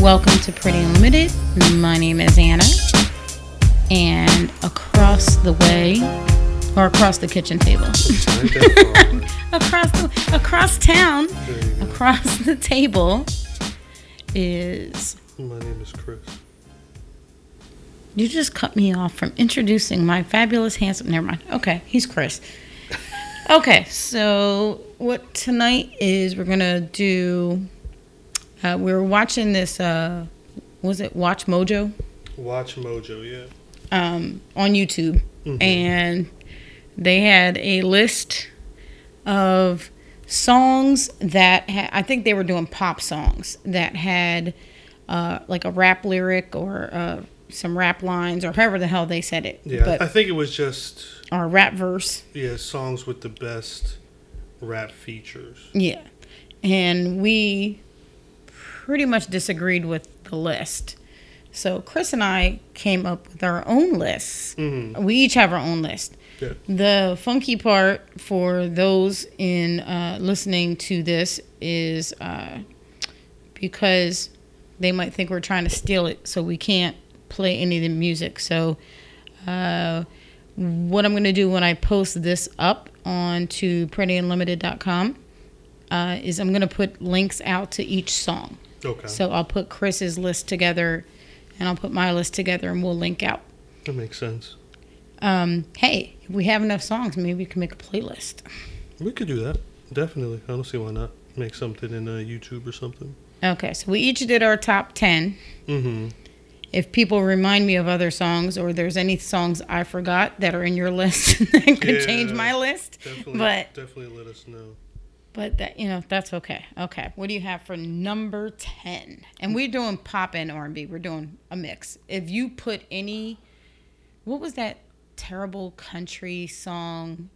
Welcome to Pretty Unlimited. My name is Anna. And across the way, or across the kitchen table, across the, across town, far. There you go. across the table is. My name is Chris. You just cut me off from introducing my fabulous, handsome. Never mind. Okay, he's Chris. Okay, so what tonight is we're gonna do. Uh, we were watching this. Uh, was it Watch Mojo? Watch Mojo, yeah. um, on YouTube, Mhm. and they had a list of songs that ha- I think they were doing pop songs that had uh, like a rap lyric or uh, some rap lines or however the hell they said it, Yeah, but I think it was just or rap verse, yeah songs with the best rap features. yeah. And we pretty much disagreed with the list. So Chris and I came up with our own lists. Mm-hmm. We each have our own list. Yeah. The funky part for those in uh, listening to this is uh, because they might think we're trying to steal it, so we can't play any of the music. So, uh, what I'm going to do when I post this up onto prettyunlimited.com uh, is I'm going to put links out to each song. Okay, So I'll put Chris's list together, and I'll put my list together, and we'll link out. that makes sense. Um, hey, if we have enough songs, maybe we can make a playlist. We could do that. Definitely. I don't see why not. Make something in uh, YouTube or something. Okay, so we each did our top 10. Mm-hmm. If people remind me of other songs or there's any songs I forgot that are in your list that could change my list, Definitely. But- definitely let us know. But that you know, that's okay. Okay. What do you have for number 10? And we're doing pop and R&B. We're doing a mix. If you put any What was that terrible country song?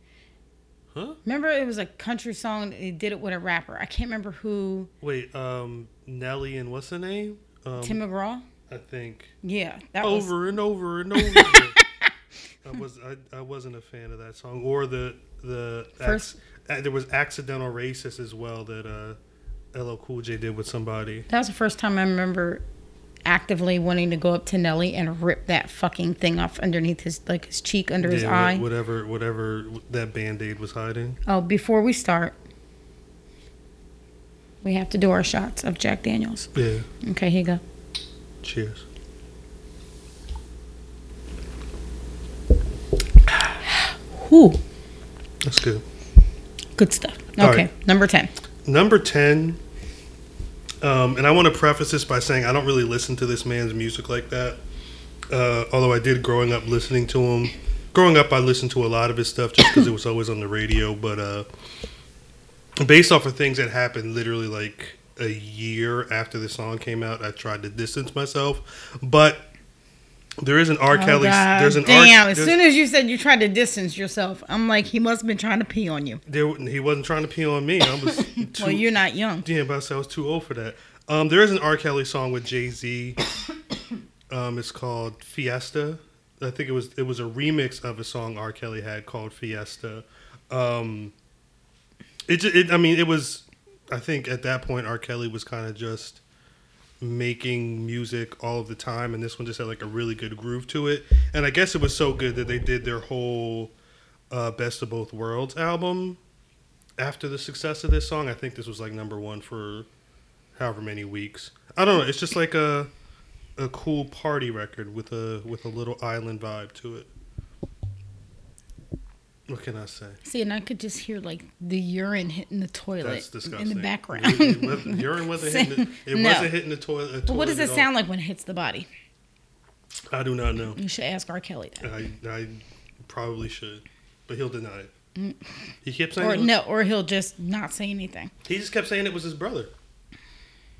Huh? Remember it was a country song, they did it with a rapper. I can't remember who, Wait, um, Nelly and what's the name? Um, Tim McGraw? I think Yeah, that was over and over and over. I was I, I wasn't a fan of that song or the the First- ac- uh, there was accidental racist as well that uh LL Cool J did with somebody. That was the first time I remember actively wanting to go up to Nelly and rip that fucking thing off underneath his like his cheek under his Yeah, wha- eye. whatever whatever that band aid was hiding. Oh, before we start, we have to do our shots of Jack Daniels. Yeah. Okay, here you go. Cheers. Whew, That's good. Good stuff. Okay, right. number ten. Number 10 um, and I want to preface this by saying I don't really listen to this man's music like that. Uh, although I did growing up listening to him. Growing up, I listened to a lot of his stuff just because it was always on the radio. But uh, based off of things that happened literally like a year after the song came out, I tried to distance myself. But there is an R. Oh, Kelly. God There's an damn! R. as soon as you said you tried to distance yourself, I'm like, he must have been trying to pee on you. there, he wasn't trying to pee on me. I was too, Well, you're not young. Yeah, but I said I was too old for that. Um, there is an R. Kelly song with Jay Z. um, it's called Fiesta. I think it was it was a remix of a song R. Kelly had called Fiesta. Um, it, it I mean it was. I think at that point R. Kelly was kind of just making music all of the time, and this one just had like a really good groove to it. And I guess it was so good that they did their whole uh, Best of Both Worlds album after the success of this song. I think this was like number one for however many weeks. I don't know. It's just like a a cool party record with a with a little island vibe to it. What can I say? See, and I could just hear like the urine hitting the toilet That's disgusting. in the background. It, urine wasn't hitting. The, it No. wasn't hitting the toilet. But what does it sound like when it hits the body? I do not know. You should ask R. Kelly that. I I probably should, but he'll deny it. He kept saying Or it was- no, or he'll just not say anything. He just kept saying it was his brother.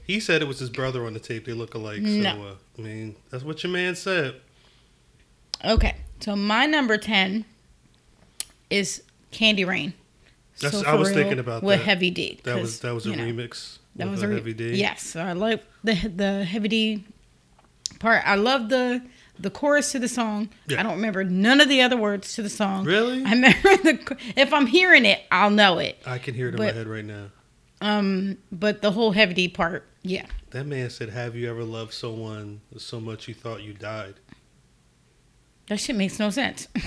He said it was his brother on the tape. They look alike. No. So uh, I mean, that's what your man said. Okay, so my number ten is Candy Rain. That's- So I was Real thinking about with that. Heavy D. That was that was a know, remix. That was a a re- heavy D. Yes, I like the the Heavy D part. I love the the chorus to the song. Yeah. I don't remember none of the other words to the song. Really? I remember the. If I'm hearing it, I'll know it. I can hear it in But- my head right now. Um, but the whole heavy D part, yeah. That man said, "Have you ever loved someone so much you thought you died?" That shit makes no sense.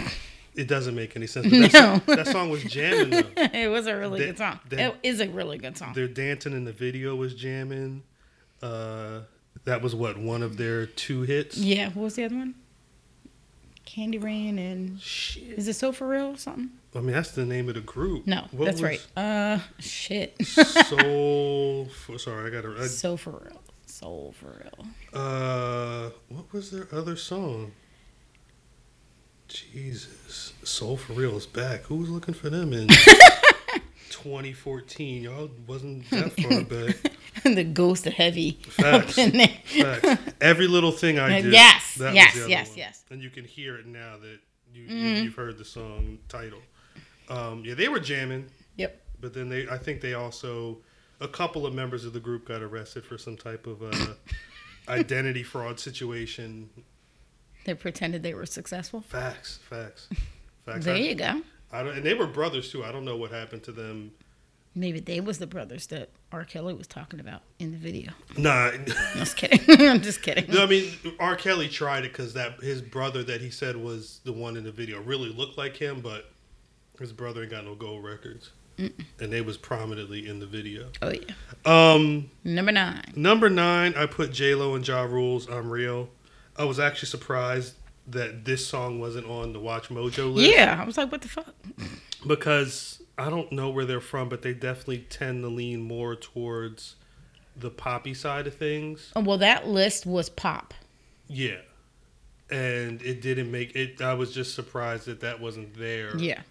It doesn't make any sense. That, No. song, that song was jamming though. it was a really That- good song. that- it is a really good song. Their dancing in the video was jamming. Uh, that was what one of their two hits. Yeah, what was the other one? Candy Rain and Shit. is it So For Real or something? I mean, that's the name of the group. No, What that's right. Uh, shit. Soul. For, sorry, I got to. so For Real. Soul For Real. Uh, what was their other song? Jesus, Soul for Real is back. Who was looking for them in 2014? Y'all wasn't that far back. the Ghost of Heavy. Facts. up in there. Facts. Every little thing I did. Yes, that was yes, yes, one. yes. And you can hear it now that you, Mhm. you you've heard the song title. Um, yeah, they were jamming. Yep. But then they, I think they also, a couple of members of the group got arrested for some type of uh, identity fraud situation. They pretended they were successful. Facts, facts, facts. There I, you go. I don't, and they were brothers too. I don't know what happened to them. Maybe they was the brothers that R. Kelly was talking about in the video. Nah, Just kidding. I'm just kidding. no, I mean R. Kelly tried it because that his brother that he said was the one in the video really looked like him, but his brother ain't got no gold records, and they was prominently in the video. Oh yeah. Um, Number nine. number nine, I put J Lo and Ja Rule's "I'm Real." I was actually surprised that this song wasn't on the Watch Mojo list. Yeah, I was like, what the fuck? because I don't know where they're from, but they definitely tend to lean more towards the poppy side of things. Oh, well, that list was pop. Yeah, and it didn't make it. I was just surprised that that wasn't there, Yeah.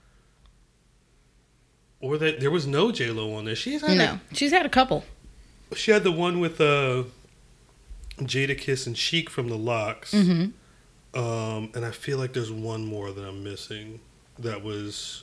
or that there was no J Lo on there. She's had No, she's had a couple. she had the one with uh, Jadakiss and Sheek from the Lox, Mm-hmm. um, and I feel like there's one more that I'm missing. That was.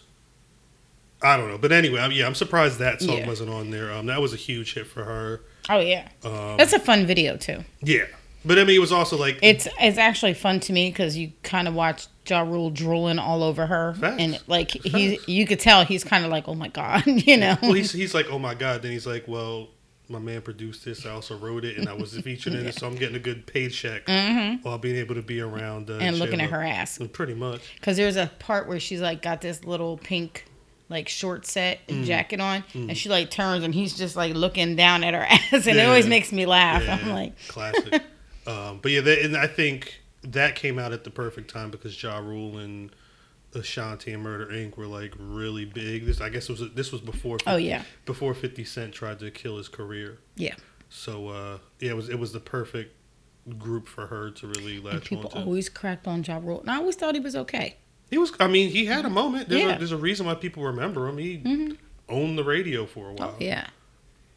I don't know, but anyway, I'm, yeah, I'm surprised that song Yeah. wasn't on there. Um, that was a huge hit for her. Oh yeah, Um, that's a fun video too. Yeah, but I mean, it was also like It's it's actually fun to me because you kind of watch Ja Rule drooling all over her, Facts. and like he you could tell he's kind of like, oh my god, you know. well, he's he's like, oh my god. Then he's like, well, my man produced this. I also wrote it, and I was featured in it, so I'm getting a good paycheck hmm while being able to be around uh, And looking at her ass Pretty much. because there's a part where she's like got this little pink like short set Mm. jacket on, and she like turns and he's just like looking down at her ass, and it always makes me laugh. Yeah, I'm like, classic. um, but yeah, that, and I think that came out at the perfect time because Ja Rule and Ashanti and Murder Inc. were like really big. This I guess it was this was before. 50, oh yeah, before Fifty Cent tried to kill his career. yeah. So uh, yeah, it was it was the perfect group for her to really And latch people onto. always cracked on Ja Rule, and I always thought he was okay. He was. I mean, he had a moment. There's, Yeah. a, there's a reason why people remember him. He Mhm. owned the radio for a while, Oh yeah.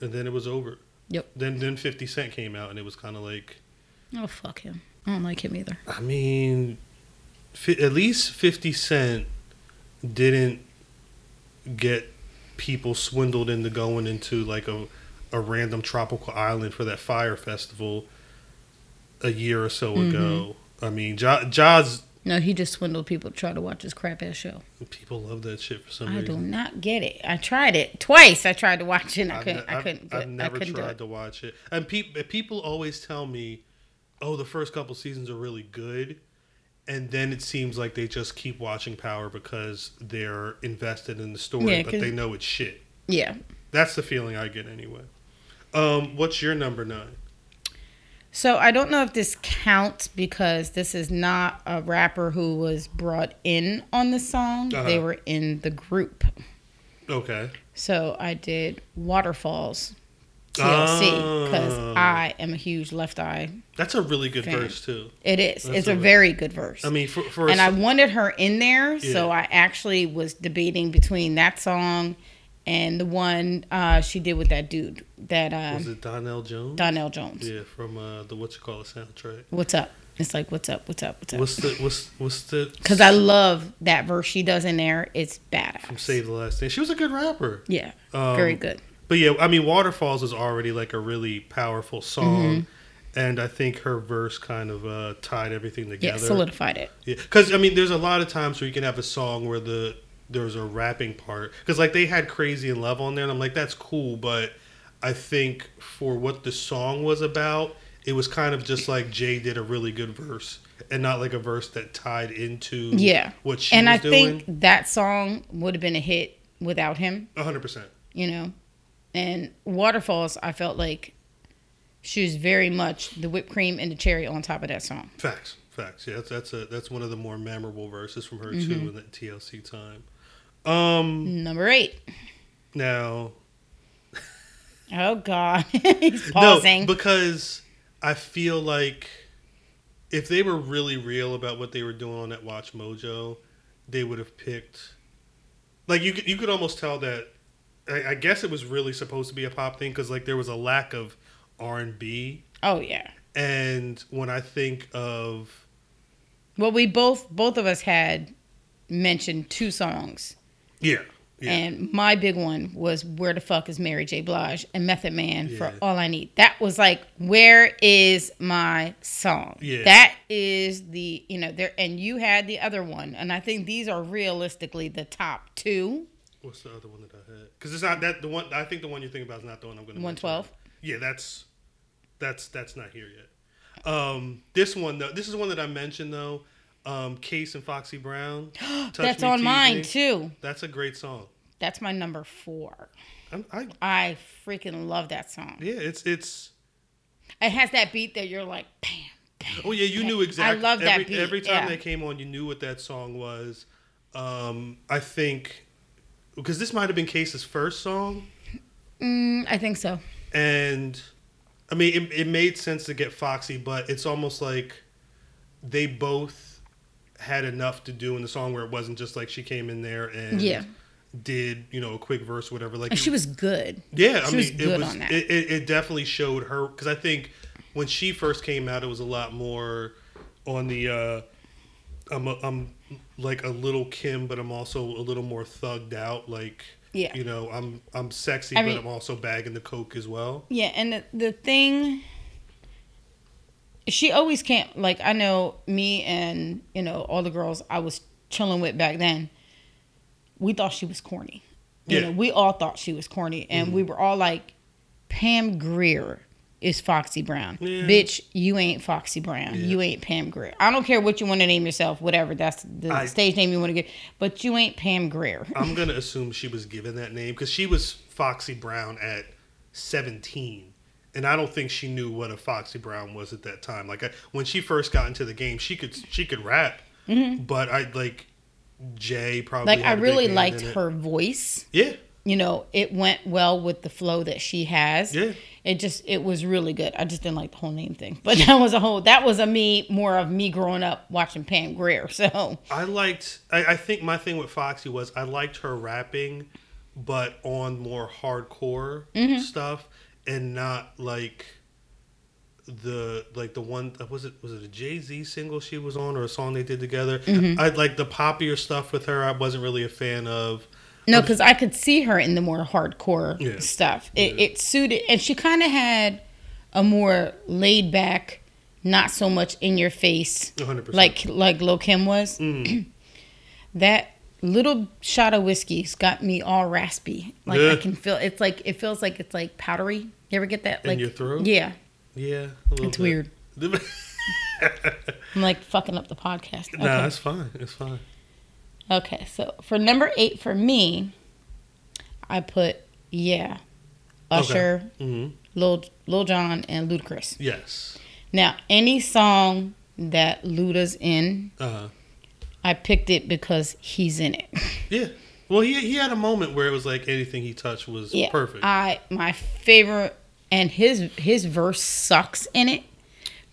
and then it was over. Yep. Then then Fifty Cent came out, and it was kind of like, Oh fuck him. I don't like him either. I mean, at least Fifty Cent didn't get people swindled into going into like a a random tropical island for that fire festival a year or so Mm-hmm. ago. I mean, Ja, Ja's No, he just swindled people to try to watch his crap ass show. people love that shit for some I reason. I do not get it. I tried it twice. I tried to watch it. and I couldn't. ne- I I've- couldn't. I've it. I never couldn't tried to watch it, and people people always tell me, "Oh, the first couple seasons are really good," and then it seems like they just keep watching Power because they're invested in the story, Yeah, but they know it's shit. Yeah. That's the feeling I get anyway. Um, what's your number nine? So I don't know if this counts because this is not a rapper who was brought in on the song. Uh-huh. They were in the group. Okay, So I did Waterfalls TLC because Oh. I am a huge Left Eye. that's a really good Fan. verse too. It is. That's it's a a very good verse. I mean, for for and I s- wanted her in there, so I actually was debating between that song and the one uh, she did with that dude, that was uh, it Donell Jones? Donell Jones. Yeah, from uh, the what you call it soundtrack. What's up? It's like, what's up? What's up? What's up? What's the what's what's the Because I love that verse she does in there. It's badass. from Save the Last Thing? She was a good rapper. Yeah, Um, very good. But yeah, I mean, Waterfalls is already like a really powerful song, Mm-hmm. and I think her verse kind of uh, tied everything Yeah, together. solidified it. Yeah, Because I mean, there's a lot of times where you can have a song where the there's a rapping part because like they had Crazy in Love on there, and I'm like, that's cool, but I think for what the song was about, it was kind of just like Jay did a really good verse and not like a verse that tied into Yeah. what she and was I doing. think that song would have been a hit without him, A hundred percent. you know. And Waterfalls, I felt like she was very much the whipped cream and the cherry on top of that song. Facts. Facts. Yeah, that's that's a that's one of the more memorable verses from her Mm-hmm. too in that TLC time. Um Number eight. now Oh God, he's pausing. No, because I feel like if they were really real about what they were doing on that Watch Mojo, they would have picked. Like you, could- you could almost tell that. I, I guess it was really supposed to be a pop thing because like there was a lack of R and B, oh yeah. and when I think of Well, we both both of us had mentioned two songs, yeah, yeah, and my big one was "Where the fuck is Mary J. Blige?" and Method Man Yeah. for "All I Need." That was like, "Where is my song?" Yeah. That is the you know there, and you had the other one, and I think these are realistically the top two. What's the other one that I had? Because it's not that the one. I think the one you think about is not the one I'm going to. 112? Yeah, that's that's that's not here yet. Um, this one though, this is one that I mentioned though. Um, Case and Foxy Brown. That's Me, on Tease mine Me. too. That's a great song. That's my number four. I'm, I I freaking love that song. yeah, it's it's. It has that beat that you're like, bam, bam. Oh yeah, you knew exactly. I love that every, beat, Every time yeah. they came on, you knew what that song was. Um, I think because this might have been Case's first song. Mm, I think so. and I mean, it, it made sense to get Foxy, but it's almost like they both had enough to do in the song where it wasn't just like she came in there and Yeah. did you know a quick verse, or whatever. Like And she was good. yeah, I mean, was it was. It, it, it definitely showed her because I think when she first came out, it was a lot more on the. uh I'm a, I'm like a little Kim, but I'm also a little more thugged out. Like Yeah. you know, I'm I'm sexy, I but mean- I'm also bagging the coke as well. Yeah, and the, the thing, she always can't, like, I know me and, you know, all the girls I was chilling with back then, we thought she was corny. You Yeah. know, we all thought she was corny. And mm-hmm. we were all like, Pam Grier is Foxy Brown. Yeah. Bitch, you ain't Foxy Brown. Yeah. You ain't Pam Grier. I don't care what you want to name yourself, whatever. That's the I- stage name you want to get. But you ain't Pam Grier. I'm gonna assume she was given that name because she was Foxy Brown at 17, and I don't think she knew what a Foxy Brown was at that time. Like I, when she first got into the game, she could she could rap, but I like Jay probably. Mm-hmm. like, I had a big really liked her voice. Yeah, you know, it went well with the flow that she has. Yeah. It just it was really good. I just didn't like the whole name thing. But that was a whole that was a me more of me growing up watching Pam Grier. So I liked. I, I think my thing with Foxy was I liked her rapping, but on more hardcore Mm-hmm. stuff and not like the like the one was it was it a Jay Z single she was on or a song they did together. Mm-hmm. I like the poppier stuff with her. I wasn't really a fan of. No, because I could see her in the more hardcore Yeah. stuff. It, Yeah. it suited, and she kind of had a more laid back, not so much in your face, 100%. like like Lil Kim was. Mm. that little shot of whiskey's got me all raspy. Like I can feel it's like it feels like it's like powdery. You ever get that? In Like your throat? Yeah, Yeah, a little it's bit. weird. I'm like fucking up the podcast. Okay. that's fine. It's fine. Okay, so for number eight for me, I put yeah, Usher, hmm Lil Lil Jon, and Ludacris. Yes. Now, any song that Luda's in, Uh, I picked it because he's in it. yeah. Well, he he had a moment where it was like anything he touched was yeah, perfect. I my favorite, and his his verse sucks in it.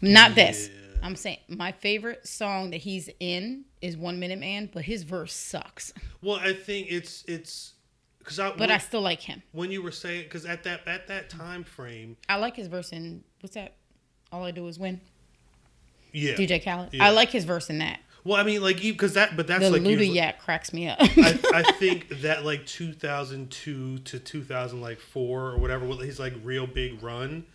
Not this. I'm saying my favorite song that he's in is One Minute Man, but his verse sucks. Well, I think it's it's because I But when, I still like him. when you were saying because at that at that time frame, I like his verse in what's that? All I do is win. yeah. DJ Khaled. Yeah. I like his verse in that. Well, I mean, like because that, but that's The like Luda usually- Yak cracks me up. I, I think that like 2002 to 2004 or whatever, his like real big run,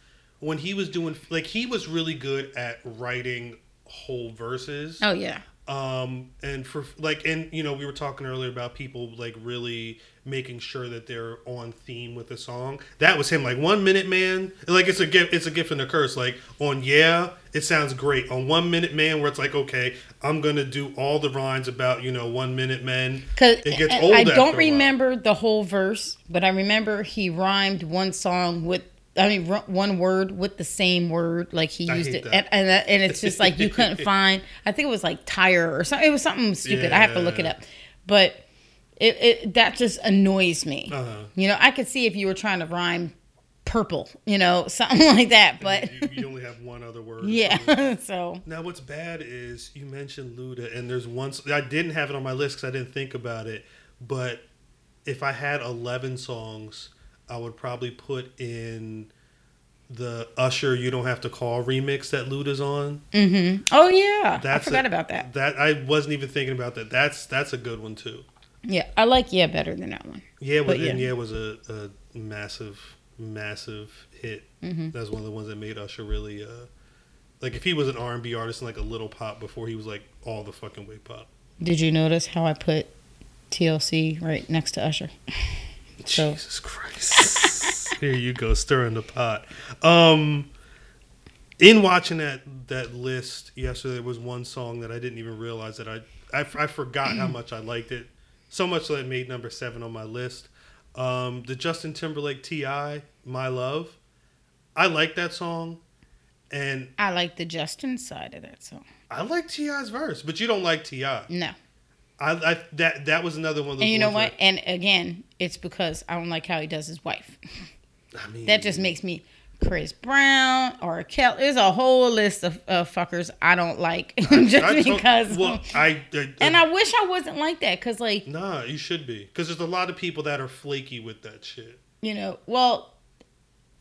when he was doing like he was really good at writing whole verses. oh yeah. Um, and for like, and you know, we were talking earlier about people like really making sure that they're on theme with the song. That was him. Like one minute man, like it's a gift. It's a gift and a curse. Like on yeah, it sounds great. On one minute man, where it's like okay, I'm gonna do all the rhymes about you know one minute men. It gets old I don't remember the whole verse, but I remember he rhymed one song with. I mean, one word with the same word, like he used it, that. and and, that- and it's just like you couldn't find. I think it was like tire or something. It was something stupid. I have to look it up, but it, it that just annoys me. Uh-huh. You know, I could see if you were trying to rhyme purple, you know, something like that, but you, you only have one other word. yeah. so Now, what's bad is you mentioned Luda, and there's one. I didn't have it on my list because I didn't think about it. But if I had 11 songs, I would probably put in the Usher "You Don't Have to Call" remix that Luda's on. hmm oh yeah, I That's forgot a- about that. That I wasn't even thinking about that. That's that's a good one too. Yeah, I like yeah better than that one. Yeah, But but yeah. yeah was a, a massive, massive hit. Mhm. That's one of the ones that made Usher really. Uh, like if he was an R and B artist and like a little pop before he was like all the fucking way pop. Did you notice how I put TLC right next to Usher? So- Jesus Christ. Here you go, stirring the pot. Um in watching that that list yesterday there was one song that I didn't even realize that I I, I forgot how much I liked it. So much that it made number 7 on my list. Um the Justin Timberlake T.I. My Love. I like that song and I like the Justin side of that song. I like T.I.'s verse, but you don't like Ti. No, I that that was another one of those and you know what? And again, it's because I don't like how he does his wife. I mean, That just makes me Chris Brown or Kel. There's a whole list of uh, fuckers I don't like just I because. well, I, I and I wish I wasn't like that because, like, Nah, you should be. Because there's a lot of people that are flaky with that shit. you know, well,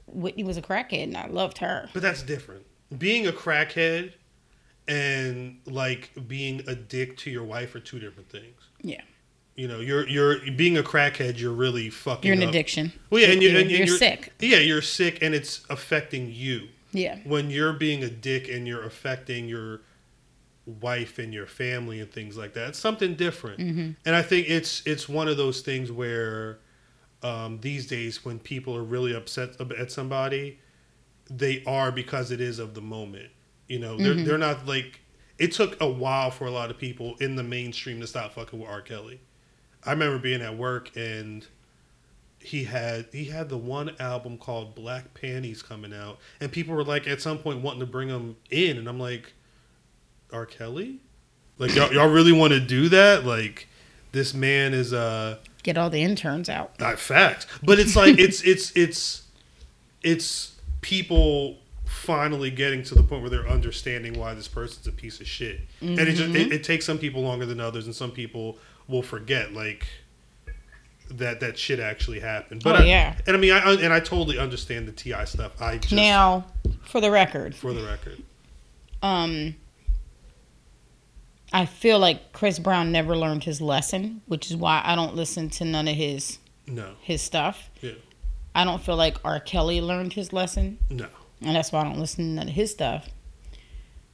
Whitney was a crackhead and I loved her. But that's different. Being a crackhead and like being a dick to your wife are two different things. Yeah. You know, you're you're being a crackhead. You're really fucking. You're an up. addiction. Well, yeah, and you're, You're- and you're sick. Yeah, you're sick, and it's affecting you. Yeah. When you're being a dick and you're affecting your wife and your family and things like that, it's something different. hmm And I think it's it's one of those things where um, these days when people are really upset at somebody, they are because it is of the moment. You know, they're Mhm. they're not like. It took a while for a lot of people in the mainstream to stop fucking with R. Kelly. I remember being at work and he had he had the one album called Black Panties coming out, and people were like at some point wanting to bring him in, and I'm like, R. Kelly, like y'all, y'all really want to do that? Like this man is uh Get all the interns out. not facts, but it's like it's it's it's it's people finally getting to the point where they're understanding why this person's a piece of shit, and it just it, it takes some people longer than others, and some people will forget like that that shit actually happened. But Oh, I, yeah. and I mean, I and I totally understand the T.I. stuff. I just Now, for the record, for the record, um, I feel like Chris Brown never learned his lesson, which is why I don't listen to none of his no, his stuff. Yeah. I don't feel like R. Kelly learned his lesson, no. And that's why I don't listen to none of his stuff.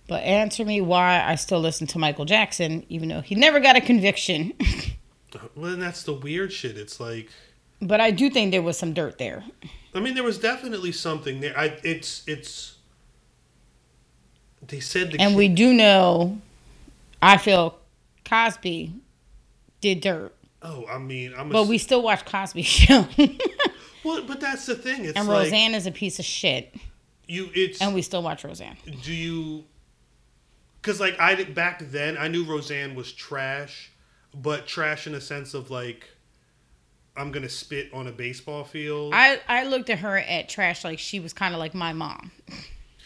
But answer me why I still listen to Michael Jackson, even though he never got a conviction. Well, and that's the weird shit. It's like. but I do think there was some dirt there. I mean, there was definitely something there. I it's it's. They said the And kid- we do know, I feel Cosby did dirt, Oh, I mean, I'm. A, but we still watch Cosby Show. Well, but that's the thing. It's and like Roseanne is a piece of shit, you. It's and we still watch Roseanne. do you? Because like I back then, I knew Roseanne was trash, but trash in a sense of like, I'm gonna spit on a baseball field. I I looked at her at trash like she was kind of like my mom.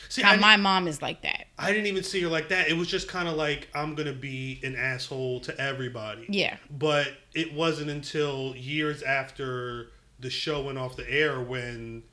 See, How my mom is like that. I didn't even see her like that. It was just kind of like I'm gonna be an asshole to everybody. Yeah, but it wasn't until years after the show went off the air when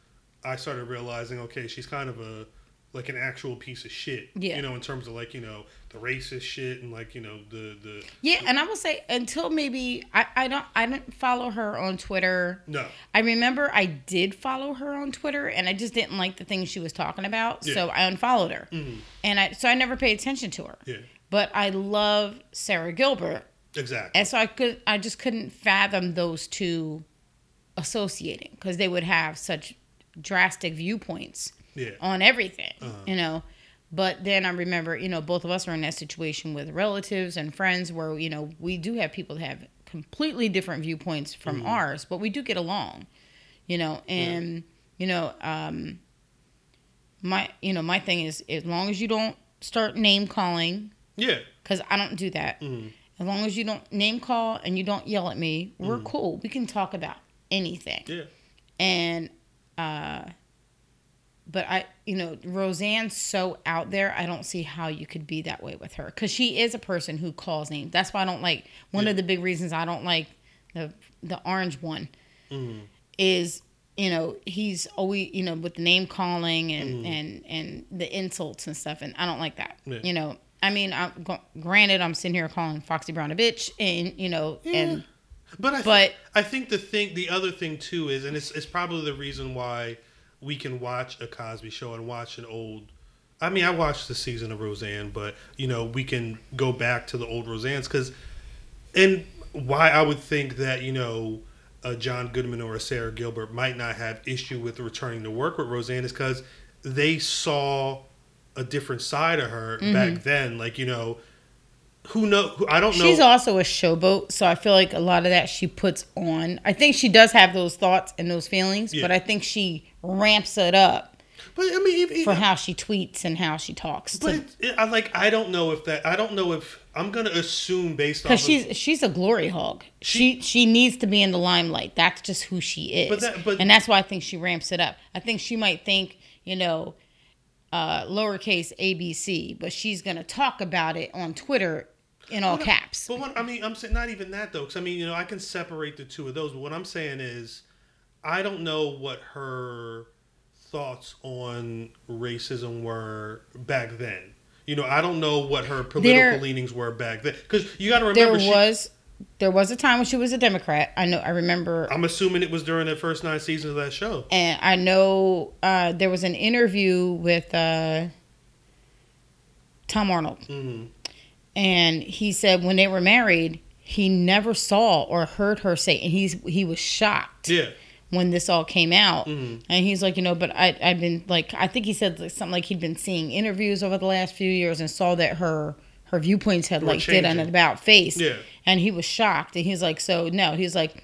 I started realizing, okay, she's kind of a like an actual piece of shit. Yeah. You know, in terms of like you know the racist shit and like you know the the yeah. And I will say until maybe I I don't I didn't follow her on Twitter. no I remember I did follow her on Twitter, and I just didn't like the things she was talking about, so I unfollowed her. Mhm. And I so I never paid attention to her. yeah but I love Sara Gilbert, Exactly. and so I could I just couldn't fathom those two associating because they would have such drastic viewpoints Yeah. on everything, Uh-huh. you know. But then I remember, you know, both of us are in that situation with relatives and friends where, you know, we do have people that have completely different viewpoints from Mm-hmm. ours, but we do get along, you know, and, you know, um, my, you know, my thing is as long as you don't start name calling, Yeah. because I don't do that. Mhm. As long as you don't name call and you don't yell at me, we're Mm-hmm. cool. We can talk about anything Yeah. and uh but i you know roseanne's so out there i don't see how you could be that way with her because she is a person who calls names that's why i don't like one Yeah. of the big reasons i don't like the the orange one Mhm. is you know he's always you know with the name calling and Mhm. and and the insults and stuff and i don't like that Yeah. you know i mean I'm, granted i'm sitting here calling foxy brown a bitch and you know and But I, th- But- I think the thing, the other thing too is, and it's, it's probably the reason why we can watch a Cosby Show and watch an old. I mean, I watched the season of Roseanne, but you know, we can go back to the old Roseannes because, and why I would think that you know, a John Goodman or a Sara Gilbert might not have issue with returning to work with Roseanne is because they saw a different side of her Mm-hmm. back then. Like you know, who know? Who, I don't know. She's also a showboat, so I feel like a lot of that she puts on. I think she does have those thoughts and those feelings, Yeah. but I think she ramps it up but I mean, if, for how she tweets and how she talks. But it, I like I don't know if that I don't know if I'm gonna assume based off Because of, she's she's a glory hog. She she needs to be in the limelight. That's just who she is. But that- but- and that's why I think she ramps it up. I think she might think you know uh, lowercase ABC, but she's gonna talk about it on Twitter in all caps. But what I mean, I'm saying not even that though, because I mean, you know, I can separate the two of those. But what I'm saying is, I don't know what her thoughts on racism were back then. You know, I don't know what her political There- leanings were back then. Because you got to There remember, she, was there was a time when she was a Democrat. I know. I remember. I'm assuming it was during the first nine seasons of that show. and I know uh, there was an interview with uh, Tom Arnold, hmm and he said when they were married, he never saw or heard her say, and he's he was shocked Yeah, when this all came out, Mhm. and he's like, you know, but I I've been like, I think he said like, something like he'd been seeing interviews over the last few years and saw that her her viewpoints had Were like did an about face, yeah, and he was shocked. And he's like so no he's like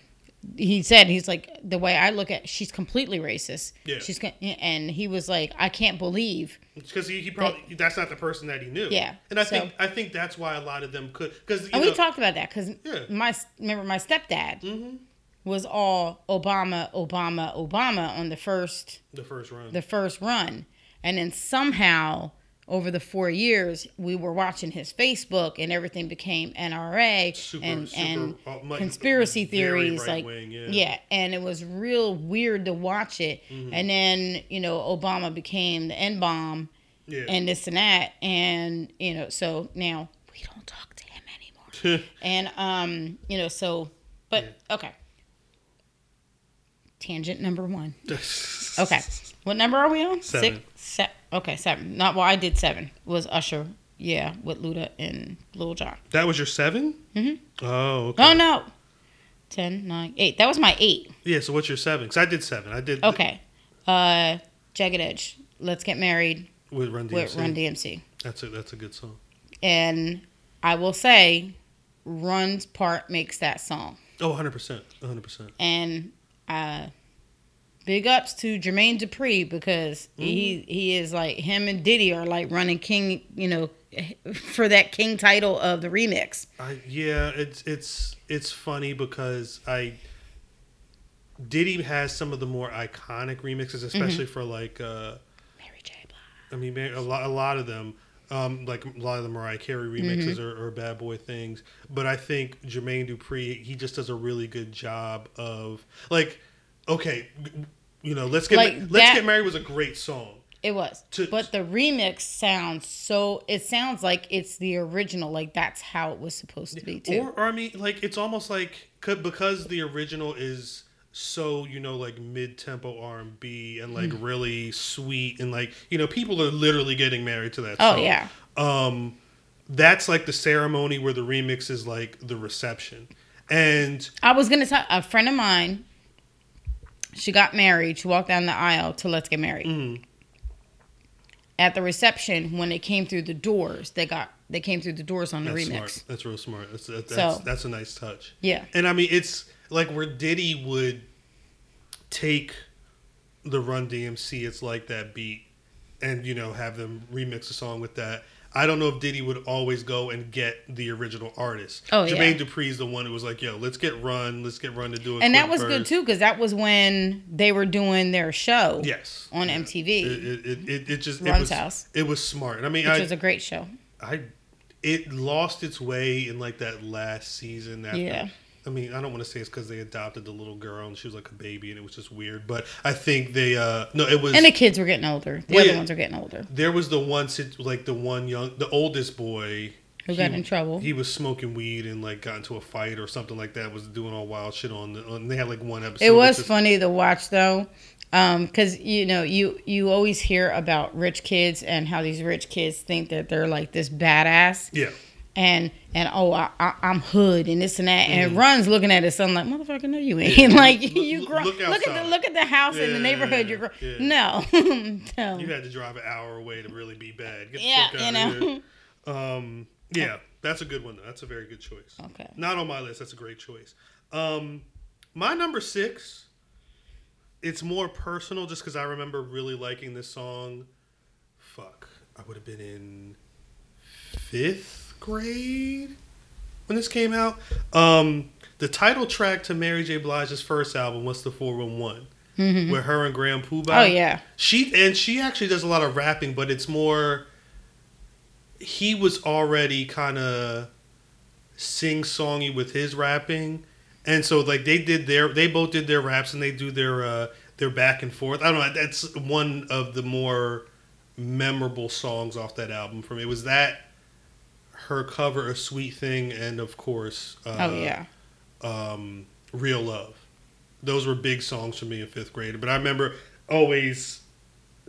he said he's like the way i look at she's completely racist Yeah. she's and he was like i can't believe because he, he probably that's not the person that he knew. Yeah, and I so- think I think that's why a lot of them could because and we talked about that because Yeah. my remember my stepdad hmm was all obama obama obama on the first the first run. the first run and then somehow over the four years we were watching his facebook and everything became nra Super- and super, and uh, conspiracy theories like yeah. yeah and it was real weird to watch it. Mm-hmm. and then you know obama became the n-bomb yeah. and this and that. And you know so now we don't talk to him anymore. And um you know so but okay. Tangent number one. Okay. What number are we on? Seven. Six, okay seven not well i did seven was usher yeah with luda and lil jon That was your 7 Mhm. Oh, okay. oh no Ten, nine, 8 that was my eight Yeah. So what's your seven? Because I did seven. I did okay uh jagged edge let's get married with Run DMC. with run dmc That's a that's a good song. and i will say run's part makes that song Oh, 100 percent, 100 percent. and uh big ups to Jermaine Dupri because he Mm-hmm. he is like him and Diddy are like running king, you know, for that king title of the remix. I yeah, it's it's it's funny because I Diddy has some of the more iconic remixes, especially Mm-hmm. for like uh Mary J. Blige. I mean a lot a lot of them. Um, like a lot of the Mariah Carey remixes Mm-hmm. are, are bad boy things, but I think Jermaine Dupri he just does a really good job of like, okay, you know, let's get Like let's that- get married was a great song. It was, To- but the remix sounds so. It sounds like it's the original. Like that's how it was supposed to be too. Or, or I mean, like it's almost like because the original is so you know like mid tempo R and B and like Mm. really sweet and like you know people are literally getting married to that. oh song. yeah, Um, that's like the ceremony where the remix is like the reception. And I was gonna tell a friend of mine. She got married. She walked down the aisle to "Let's Get Married." mm, At the reception, when they came through the doors, they got they came through the doors on the that's remix. smart. That's real smart. That's that's, So- that's a nice touch. Yeah, And I mean, it's like where Diddy would take the Run DMC, it's like that beat, and you know have them remix a song with that. I don't know if Diddy would always go and get the original artist. Oh, yeah. Jermaine Dupri's the one who was like, "Yo, let's get Run, let's get Run to do it." and that was good too because that was when they were doing their show Yes, on Yeah. MTV, It, it, it, it, it just it Run's was House, it was smart. And I mean, which I, was a great show. I it lost its way in like that last season. After, Yeah. I mean, I don't want to say it's because they adopted the little girl and she was like a baby and it was just weird. But I think they uh no, it was And the kids were getting older. The Well, other yeah. ones were getting older. there was the one like the one young the oldest boy Who he- got in trouble? He was smoking weed and like got into a fight or something like that. Was doing all wild shit on the. On, they had like one episode. It was this- funny to watch though, because you know you you always hear about rich kids and how these rich kids think that they're like this badass Yeah, and and oh I, I, I'm hood and this and that and Mhm. runs looking at his son like motherfucker no you ain't like Look- you grow look look, at the look at the house in the Yeah, neighborhood you're gro- yeah. no no you had to drive an hour away to really be bad. Get the yeah you know Um, yeah, that's a good one though. That's a very good choice. okay Not on my list. That's a great choice. Um, my number six. It's more personal, just because I remember really liking this song. Fuck, I would have been in fifth grade when this came out. Um, the title track to Mary J. Blige's first album was the Four One One, Mhm. where her and Grand Puba. oh yeah She and she actually does a lot of rapping, but it's more. He was already kind of sing songy with his rapping, and so like they did their they both did their raps and they do their uh their back and forth. I don't know. That's one of the more memorable songs off that album for me. It was that her cover of "Sweet Thing" and of course, uh, oh yeah um, Real Love. Those were big songs for me in fifth grade. But I remember always,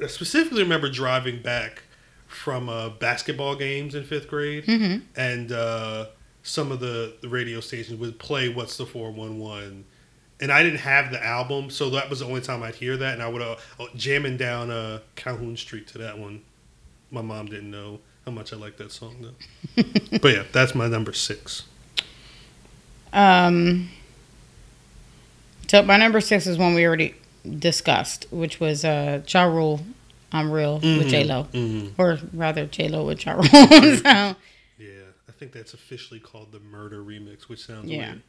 I specifically remember driving back from uh, basketball games in fifth grade, hmm and uh, some of the, the radio stations would play "What's the 411." And I didn't have the album, so that was the only time I'd hear that, and I would uh, jamming down uh, Calhoun Street to that one. My mom didn't know how much I like that song though. but yeah, that's my number six. Um, so my number six is one we already discussed, which was uh, Ja Rule, I'm Real with Mhm. J Lo, Mhm. or rather J Lo with Ja Rule. so, Yeah, I think that's officially called the Murder Remix, which sounds Yeah. weird.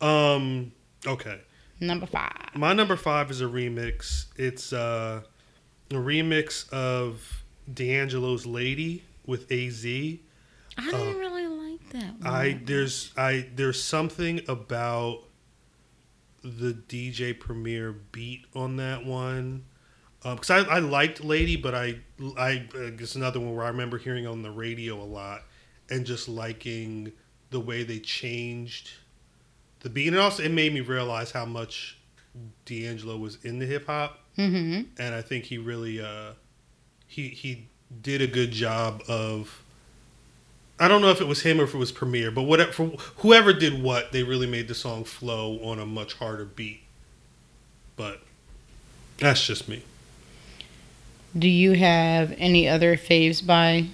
Um, okay. number five. My number five is a remix. It's uh, a remix of D'Angelo's "Lady" with AZ. I didn't uh, really like that. One. I there's I there's something about the DJ Premier beat on that one. Because I, I liked Lady, but I I it's another one where I remember hearing on the radio a lot and just liking the way they changed the beat, and also it made me realize how much D'Angelo was into hip hop, Mm-hmm. and I think he really uh, he he did a good job of. I don't know if it was him or if it was Premier, but whatever for whoever did what, they really made the song flow on a much harder beat. But that's just me. Do you have any other faves by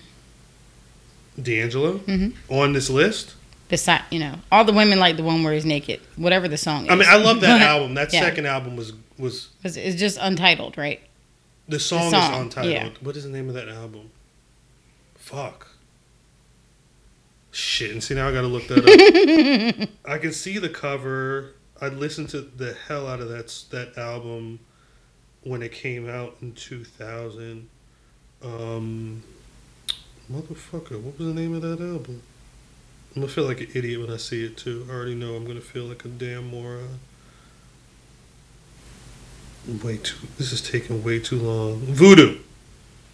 D'Angelo Mhm. on this list. beside you know all the women like the one where he's naked, whatever the song is. I mean, I love that album. That yeah. second album was was it's just untitled, right? The song, song, is untitled. yeah. What is the name of that album? Fuck. Shit, and see now I gotta look that up. I can see the cover. I listened to the hell out of that that album when it came out in two thousand. Um, motherfucker, what was the name of that album? I'm gonna feel like an idiot when I see it too. I already know I'm gonna feel like a damn moron. Way too. This is taking way too long. Voodoo,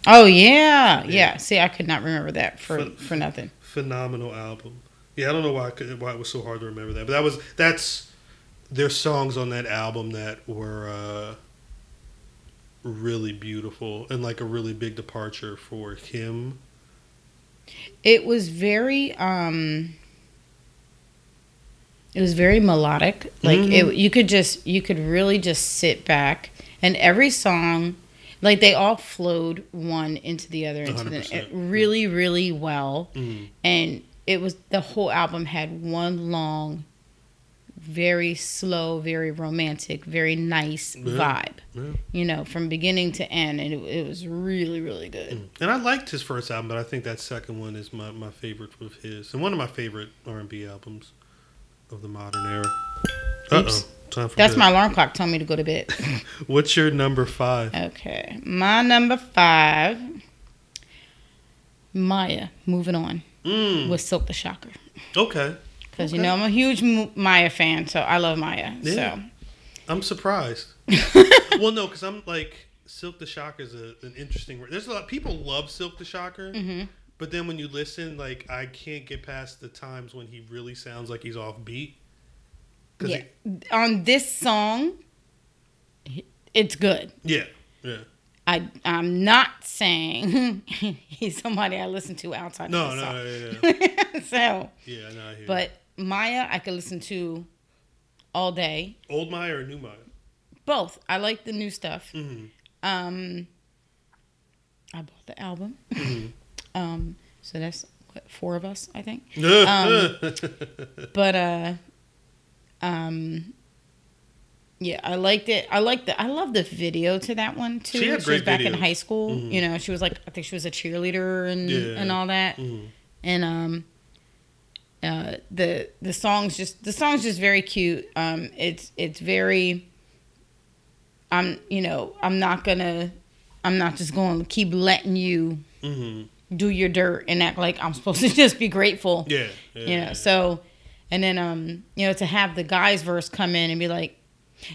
Oh yeah, yeah. Yeah. See, I could not remember that for Ph- for nothing. phenomenal album. Yeah, I don't know why I could, why it was so hard to remember that, but that was that's there's songs on that album that were uh, really beautiful and like a really big departure for him It was very um it was very melodic. Like Mhm. it you could just you could really just sit back and every song like they all flowed one into the other into the 100%, it really really well Mm. and it was the whole album had one long very slow very romantic very nice Yeah. vibe Yeah. you know from beginning to end and it, it was really really good And I liked his first album, but I think that second one is my, my favorite of his, and one of my favorite R and B albums of the modern era. Uh Oops. oh, time for that's bed. my alarm clock telling me to go to bed What's your number five? Okay, my number five, Mya. Moving on Mm, with Silkk the Shocker, okay, because you know I'm a huge Mya fan, so I love Mya. Yeah. I'm surprised. Well, no, because I'm like Silkk the Shocker is a, an interesting. There's a lot people love Silkk the Shocker, hmm but then when you listen, like I can't get past the times when he really sounds like he's off beat. yeah, on this song, it's good. yeah, yeah. I I'm not saying he's somebody I listen to outside No, of no, the yeah, yeah, song. so, yeah. no, I hear but Mya, I could listen to all day. old Mya or new Mya? Both. I like the new stuff. hmm Um, I bought the album. Mhm. Um, so that's what, four of us, I think. Um, But uh, um, yeah, I liked it. I liked the. I love the video to that one too. She had was great back in high school. Mhm. You know, she was like I think she was a cheerleader and Yeah. and all that. Mhm. And um, uh, the the song's just the song's just very cute. Um, it's it's very. I'm you know I'm not gonna I'm not just going to keep letting you Mhm. Do your dirt and act like I'm supposed to just be grateful. Yeah, yeah, You know, yeah. so and then um, you know, to have the guy's verse come in and be like,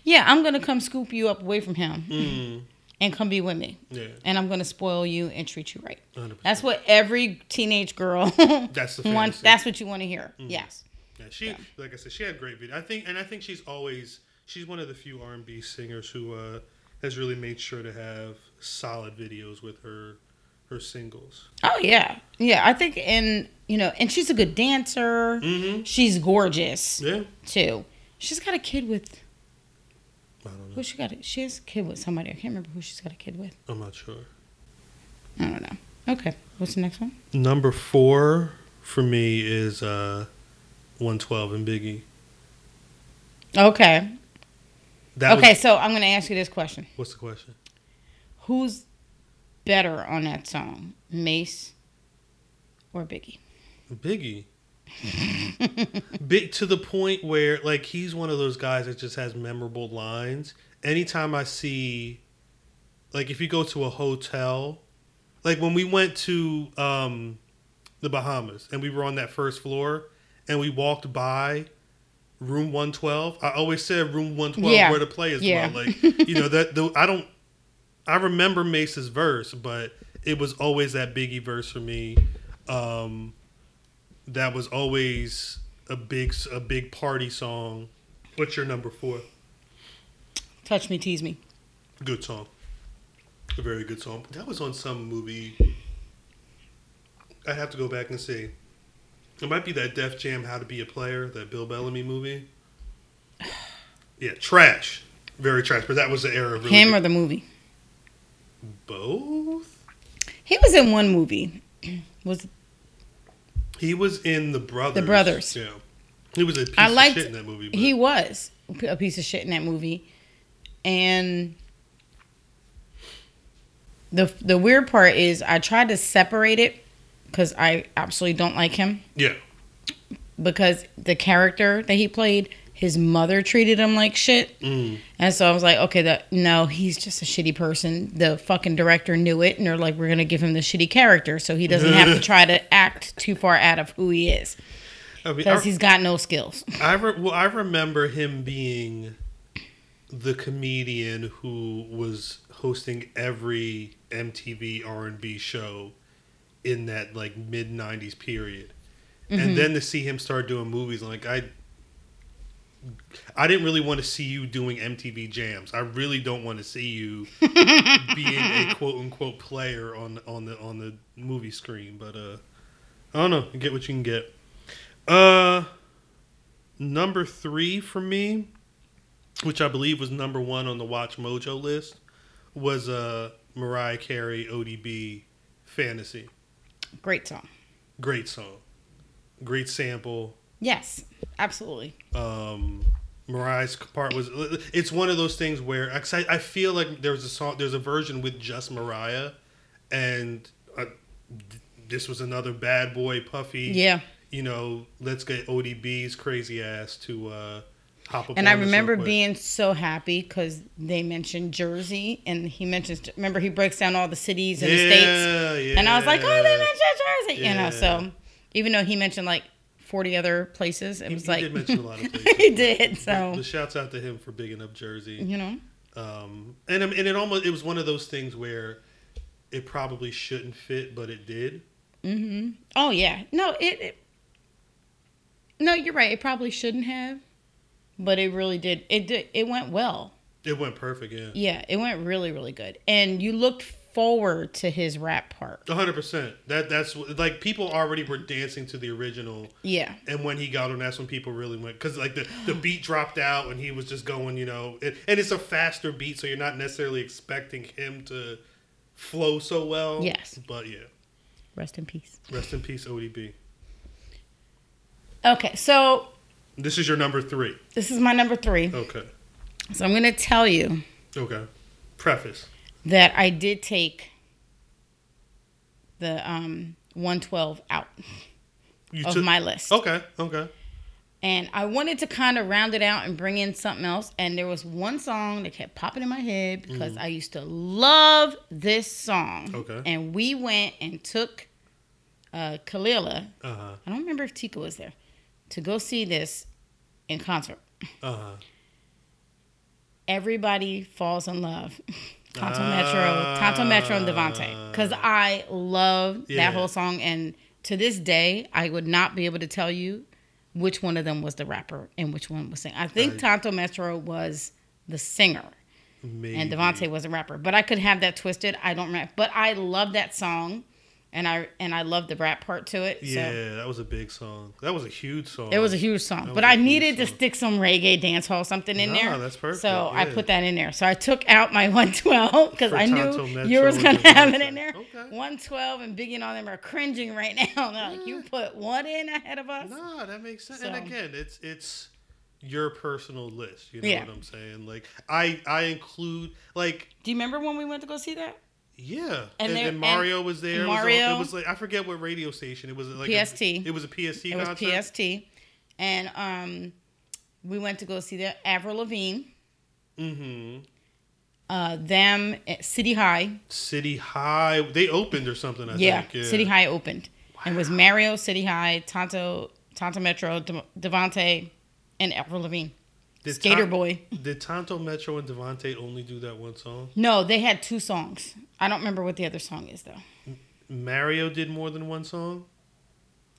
Yeah, I'm gonna come scoop you up away from him Mhm. and come be with me. yeah, And I'm gonna spoil you and treat you right. 100%. That's what every teenage girl That's the wants that's what you want to hear. Mm. Yes. Yeah, she like I said, she had great video. I think, and I think she's always she's one of the few R and B singers who uh, has really made sure to have solid videos with her her singles. Oh yeah. Yeah. I think and you know, and she's a good dancer. Mm-hmm. She's gorgeous Yeah, too. She's got a kid with I don't know. who she got a, she has a kid with somebody. I can't remember who she's got a kid with. I'm not sure. I don't know. Okay. What's the next one? Number four for me is uh, 112 and Biggie. Okay. That okay, Was, so I'm going to ask you this question. what's the question? Who's better on that song? Mase or Biggie? Biggie. Big to the point where like he's one of those guys that just has memorable lines. Anytime I see like if you go to a hotel, like when we went to um the Bahamas and we were on that first floor and we walked by room 112, I always said room 112 Yeah. where to play as Yeah. well. Like, you know, that the, I don't I remember Mase's verse, but it was always that Biggie verse for me. Um, that was always a big a big party song. What's your number four? Touch me, tease me. Good song, a very good song. That was on some movie. I'd have to go back and see. It might be that Def Jam How to Be a Player, that Bill Bellamy movie. Yeah, trash, very trash. But that was the era of really Him good- or the movie? Both. He was in one movie. Was He was in the Brothers. The Brothers. Yeah, he was a piece I liked- of shit in that movie. But he was a piece of shit in that movie, and the the weird part is I tried to separate it because I absolutely don't like him yeah, because the character that he played, his mother treated him like shit, mm, and so I was like, okay, that no, he's just a shitty person. The fucking director knew it, and they're like, we're gonna give him the shitty character so he doesn't have to try to act too far out of who he is I mean, because he's got no skills. I re- well, I remember him being the comedian who was hosting every MTV R and B show in that like mid '90s period, Mm-hmm. and then to see him start doing movies, like I. I didn't really want to see you doing MTV jams. I really don't want to see you being a quote unquote player on on the on the movie screen. But uh, I don't know. Get what you can get. Uh, number three for me, which I believe was number one on the Watch Mojo list, was uh Mariah Carey ODB Fantasy. Great song. Great song. Great sample. Yes, absolutely. Um, Mariah's part was. It's one of those things where I, I feel like there's a song, there's a version with just Mariah, and uh, this was another bad boy Puffy. Yeah. You know, let's get ODB's crazy ass to uh, hop up. And I remember being so happy because they mentioned Jersey, and he mentions. Remember, he breaks down all the cities and the states, yeah, yeah. and I was like, "Oh, they mentioned Jersey," you know. So even though he mentioned like forty other places, it He- was he like did mention a lot of places. he did. So The shouts out to him for bigging up Jersey. you know, Um, and and it almost it was one of those things where it probably shouldn't fit, but it did. Mm-hmm. Oh yeah, no, it, it. No, you're right. It probably shouldn't have, but it really did. It did. It went well. It went perfect, yeah. Yeah, it went really, really good. And you looked forward to his rap part. Hundred percent. That that's like people already were dancing to the original, Yeah. and when he got on, that's when people really went because like the the beat dropped out and he was just going, you know, it, and it's a faster beat, so you're not necessarily expecting him to flow so well. Yes. but yeah. Rest in peace. Rest in peace, ODB. Okay, so This is your number three. this is my number three. Okay. So I'm going to tell you Okay. Preface. That I did take the um, 112 out You of took- my list. Okay. Okay. And I wanted to kind of round it out and bring in something else. And there was one song that kept popping in my head because I used to love this song. Okay. And we went and took uh, Kalila. Uh huh. I don't remember if Tika was there to go see this in concert. Uh huh. Everybody falls in love. Tanto Metro, Tanto Metro, and Devonte. Because ah. I love Yeah. that whole song, and to this day, I would not be able to tell you which one of them was the rapper and which one was singing. I think Tanto Metro was the singer, Maybe. and Devonte was a rapper. But I could have that twisted. I don't remember. But I love that song, and I and I love the rap part to it. So. Yeah, that was a big song. That was a huge song. It was a huge song, That but I a I huge needed to stick some reggae dance hall something in Nah, there. that's perfect, So I put that in there. So I took out my 112 because I knew you was gonna have it in there. Okay. 112 and Biggie and all them are cringing right now. They're like, you put one in ahead of us. No, that makes sense. And again, it's it's your personal list. You know Yeah. what I'm saying? Like I I include like Do you remember when we went to go see that? Yeah, And and, there- and Mario was there. It was Mario- it was like I forget what radio station. It was like PST. A, it was a PST. It was concert? PST, and um, we went to go see the Avril Lavigne, Mm-hmm. uh, them at City High. City High. They opened or something. I yeah, think. Yeah. City High opened. It was Mario, City High, Tanto, Tanto Metro, De- Devonte, and Avril Lavigne. Did Skater Ton- Boy. Did Tanto Metro and Devonte only do that one song? No, they had two songs. I don't remember what the other song is though. Mario did more than one song.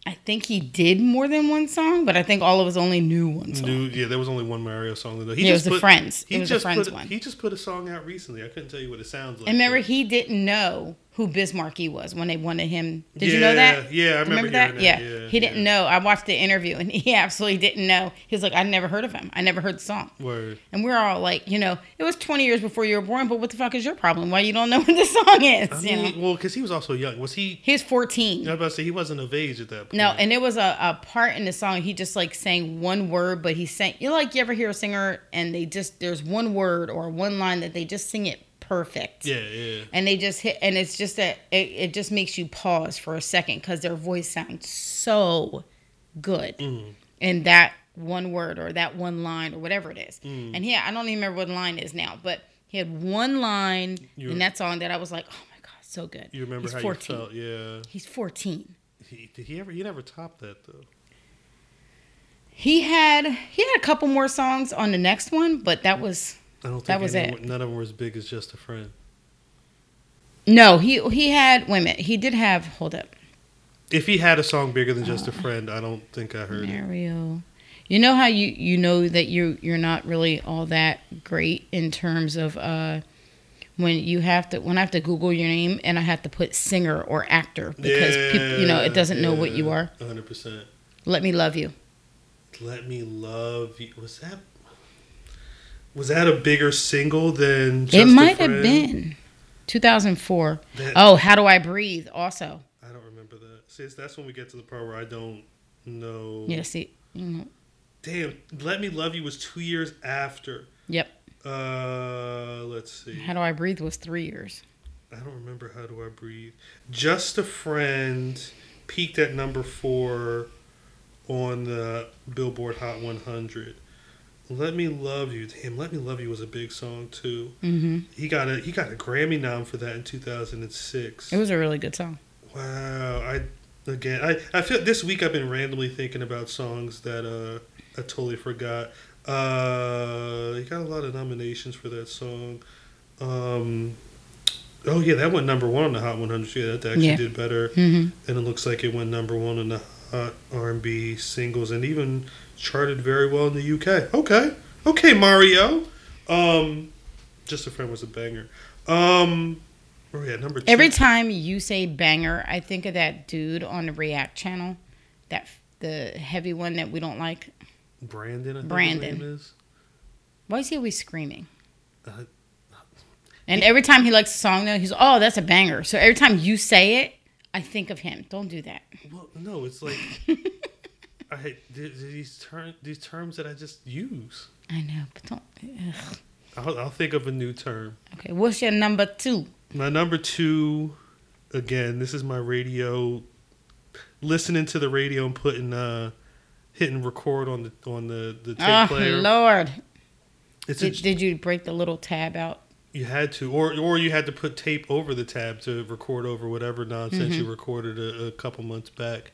I think he did more than one song, but I think all of us only knew one song. Yeah, there was only one Mario song. Though. He Yeah, it was just the Friends. He It was the just Friends put, one. He just put a song out recently. I couldn't tell you what it sounds like. And remember, but- he didn't know who Biz Markie was when they wanted him. Did you know that? yeah, I remember that? hearing Yeah. Yeah, he didn't yeah. know. I watched the interview, and he absolutely didn't know. He was like, "I never heard of him. I never heard the song." Word. And we're all like, you know, it was 20 years before you were born, but what the fuck is your problem? Why you don't know what the song is? I you know, well, because he was also young. Was he? he was 14. I was about to say he wasn't of age at that point. No, and it was a, a part in the song he just like sang one word, but he sang you know like you ever hear a singer and they just there's one word or one line that they just sing it perfect. yeah, yeah. And they just hit and it's just that it, it just makes you pause for a second because their voice sounds so good. Mm. in that one word or that one line or whatever it is. Mm. And yeah, I don't even remember what line is now, but he had one line You- in that song that I was like, oh my god, so good. You remember He's how 14. you felt? Yeah. He's 14. He, did he ever? He never topped that though. He had he had a couple more songs on the next one, but that was I don't think That was it. None of them were as big as just a friend. no. He he had wait a minute. He did have hold up If he had a song bigger than just Uh, a friend, I don't think I heard it. Mario. You know how you you know that you you're not really all that great in terms of uh when you have to when I have to Google your name and I have to put singer or actor because people, you know it doesn't know what you are. Hundred percent. Let me love you. Let me love you. Was that was that a bigger single than? Just it might have been 2004. That- Oh, how do I breathe? Also, I don't remember that. See, that's when we get to the part where I don't know. yeah. See, know, Damn, Let Me Love You was two years after. yep. Uh, let's see. How do I breathe was three years. I don't remember How Do I Breathe. Just a Friend peaked at number four on the Billboard Hot 100. Let Me Love You. Damn, Let Me Love You was a big song too. hmm He got a he got a Grammy nom for that in 2006. It was a really good song. Wow, I again I I feel this week I've been randomly thinking about songs that uh I totally forgot. Uh, he got a lot of nominations for that song. Um, oh yeah, that went number one on the Hot 100. Yeah, that actually Yeah. did better, hmm and it looks like it went number one on the Hot R&B singles, and even charted very well in the UK. Okay, okay, Mario. Um, just a friend was a banger. Um, we at number two? Every time you say banger, I think of that dude on the React channel, that the heavy one that we don't like. Brandon, I think Brandon. his name is. Why is he always screaming? Uh, And every time he likes a song, though, he's oh, that's a banger. So every time you say it, I think of him. Don't do that. well, no, it's like I hate th- th- these terms. These terms that I just use. I know, but don't. Ugh. I'll, I'll think of a new term. Okay, what's your number two? My number two, again, this is my radio. Listening to the radio and putting uh, hitting record on the on the the tape player. Oh player. Lord! It's a, Did, did you break the little tab out? you had to, or or you had to put tape over the tab to record over whatever nonsense Mm-hmm. you recorded a, a couple months back.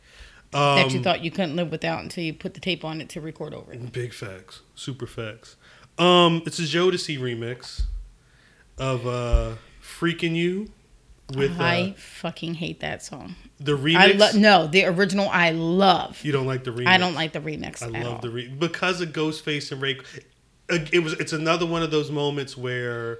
Um, that you thought you couldn't live without until you put the tape on it to record over it. Big facts, super facts. Um, it's a Jodeci remix of uh, "Freek'n You" with I uh, fucking hate that song. the I remix. lo- no, the original I love. you don't like the remix. I don't like the remix I love all. the re- because of Ghostface and Ray. It was. It's another one of those moments where.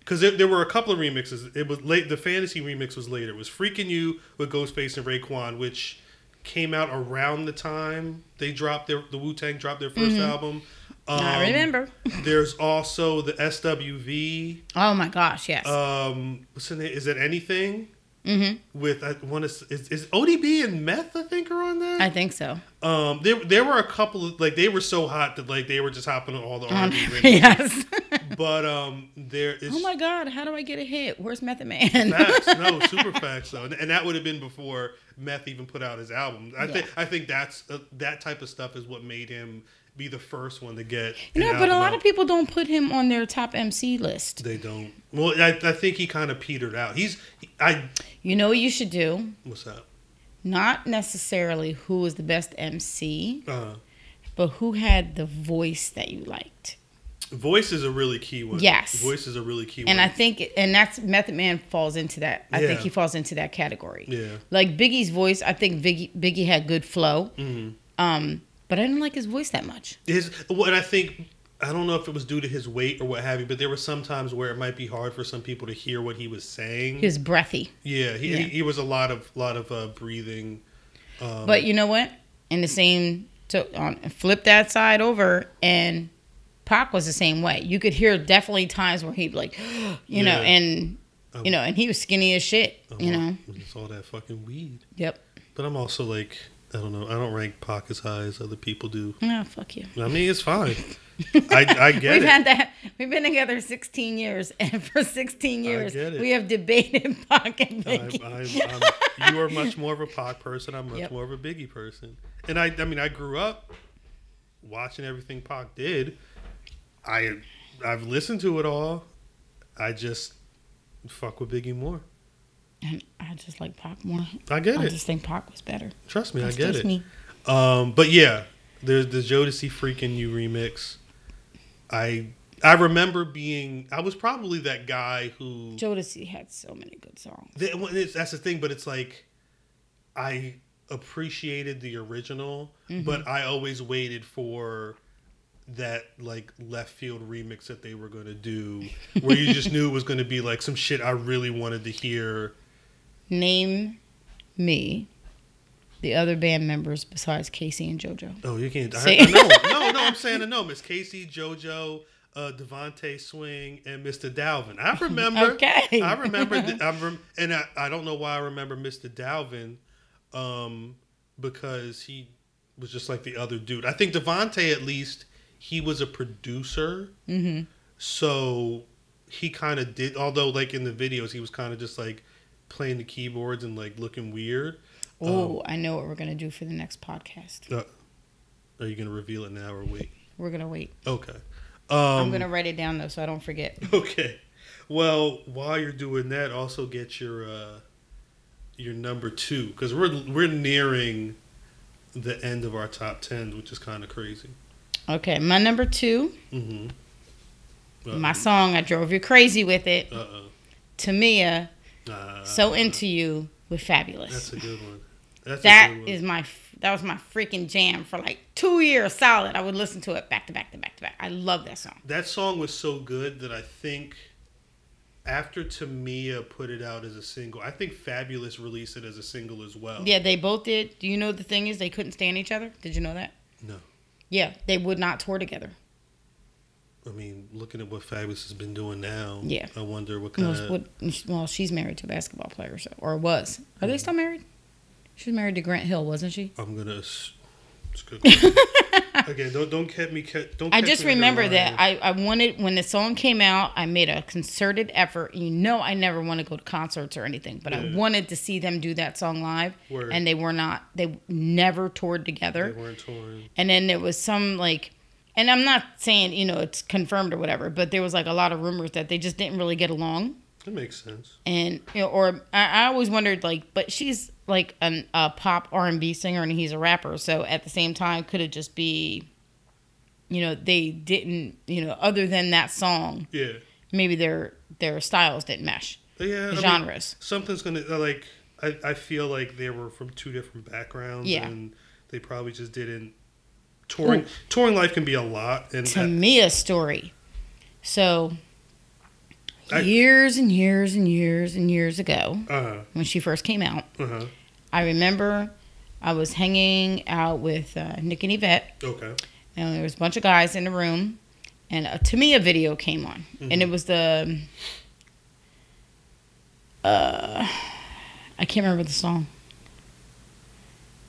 Because there, there were a couple of remixes. It was late. The fantasy remix was later. It was "Freek'n You" with Ghostface and Raekwon, which came out around the time they dropped their the Wu Tang dropped their 1st album. Um, Mm-hmm. I remember. There's also the SWV. Oh my gosh, yes. Um, what's the name? Is it anything? hmm With I want to is, is ODB and Meth I think are on there. I think so. um, there there were a couple of like they were so hot that like they were just hopping on all the Um, R&B yes. But um, there is oh my God, how do I get a hit? Where's Method Man? facts. No, super facts though, and, and that would have been before Meth even put out his album. I Yeah. think I think that's uh, that type of stuff is what made him be the first one to get. You know, but a lot out. of people don't put him on their top MC list. They don't. Well, I, I think he kind of petered out. He's I. You know what you should do? What's that? Not necessarily who was the best MC, Uh, but who had the voice that you liked. Voice is a really key one. Yes. voice is a really key And one. And I think, and that's Method Man falls into that. I think he falls into that category. yeah. Like Biggie's voice, I think Biggie, Biggie had good flow. hmm Um, but I didn't like his voice that much. His well, and I think I don't know if it was due to his weight or what have you, but there were some times where it might be hard for some people to hear what he was saying. He was breathy. yeah, he, Yeah. He, he was a lot of lot of uh, breathing. Um, But you know what? In the same, to, on flip that side over, and Pac was the same way. You could hear definitely times where he'd be like, you know, Yeah. and Um, you know, and he was skinny as shit. You know. it's all that fucking weed. Yep. But I'm also like, I don't know. I don't rank Pac as high as other people do. No, fuck you. I mean, it's fine. I, I get We've it. had that. We've been together 16 years, and for 16 years, we have debated Pac and I'm, Biggie. I'm, I'm, you are much more of a Pac person. I'm much Yep. more of a Biggie person. And I, I mean, I grew up watching everything Pac did. I, I've listened to it all. I just fuck with Biggie more. and I just like Pac more. I get I it. I just think Pac was better. Trust me, That's I get it. me. Um, but yeah, there's the Jodeci freaking you remix. I I remember being I was probably that guy who Jodeci had so many good songs. Th- well, it's- that's the thing, but it's like I appreciated the original, Mm-hmm. but I always waited for that like left field remix that they were going to do, where you just knew it was going to be like some shit I really wanted to hear. Name me the other band members besides K-Ci and JoJo. Oh, you can't. I? I know. No, no, I'm saying I know. Miss K-Ci, JoJo, uh, DeVante Swing, and Mr. Dalvin. I remember. Okay. I remember. The, I rem- and I, I don't know why I remember Mr. Dalvin, um, because he was just like the other dude. I think DeVante, at least, he was a producer. hmm So he kind of did, although like in the videos, he was kind of just like playing the keyboards and like looking weird. Oh, I know what we're gonna do for the next podcast. Uh, are you going to reveal it now or wait? We're gonna wait. Okay. Um, I'm gonna write it down though, so I don't forget. Okay. Well, while you're doing that, also get your uh, your number two because we're we're nearing the end of our top ten, which is kind of crazy. Okay, my number two, Mm-hmm. my song. I drove you crazy with it. Uh oh. Tamia, Uh, so into you with Fabolous. That's a good one. That's That a good one. is my that was my freaking jam for like two years solid. I would listen to it back to back to back to back. I love that song. that song was so good that I think after Tamia put it out as a single, I think Fabolous released it as a single as well. Yeah, they both did. Do you know the thing is they couldn't stand each other? Did you know that? No. Yeah, they would not tour together. I mean, looking at what Fabolous has been doing now, Yeah. I wonder what kind Well, of. what- well, she's married to a basketball player, so or was. Are they hmm. still married? She was married to Grant Hill, wasn't she? I'm gonna. It's good. Again, don't don't catch me. ca- Don't. I just me remember that I, I wanted when the song came out, I made a concerted effort. You know, I never want to go to concerts or anything, but I wanted to see them do that song live, Word. and they were not. They never toured together. they weren't torn. And then there was some like, and I'm not saying you know it's confirmed or whatever, but there was like a lot of rumors that they just didn't really get along. That makes sense. and you know, or I, I always wondered like, but she's like an, a pop R and B singer and he's a rapper, so at the same time, could it just be, you know, they didn't, you know, other than that song, Yeah. maybe their their styles didn't mesh, yeah. I mean, genres. something's gonna uh, like. I, I feel like they were from two different backgrounds. Yeah. And they probably just didn't. Touring touring life can be a lot, and to me a story. So I- years and years and years and years ago, uh huh when she first came out, uh huh. I remember I was hanging out with uh, Nick and Yvette. Okay. and there was a bunch of guys in the room, and uh, Tamia video came on, and it was the, uh, I can't remember the song.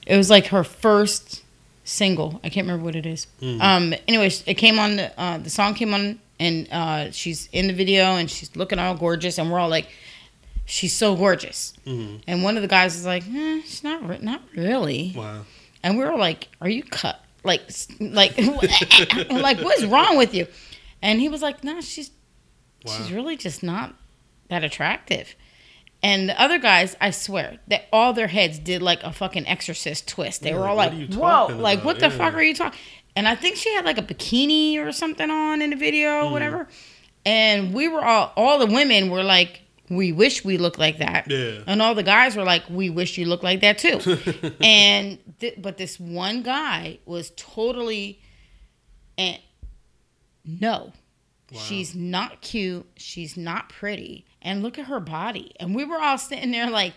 It was like her first single. I can't remember what it is. Mhm. Um. Anyways, it came on. The, uh, the song came on, and uh, she's in the video, and she's looking all gorgeous, and we're all like, she's so gorgeous. hmm And one of the guys is like, eh, she's not, re- not really. Wow. And we were like, "Are you cut? Like, like, like, what's wrong with you?" And he was like, "No, she's Wow. she's really just not that attractive." And the other guys, I swear, that all their heads did like a fucking exorcist twist. They Yeah, were all like, "Whoa!" Like, about? what the Yeah. fuck are you talking? And I think she had like a bikini or something on in the video Mm. whatever. And we were all, all the women were like, "We wish we looked like that." Yeah. And all the guys were like, "We wish you looked like that too." and th- but this one guy was totally and no Wow. she's not cute she's not pretty and look at her body and we were all sitting there like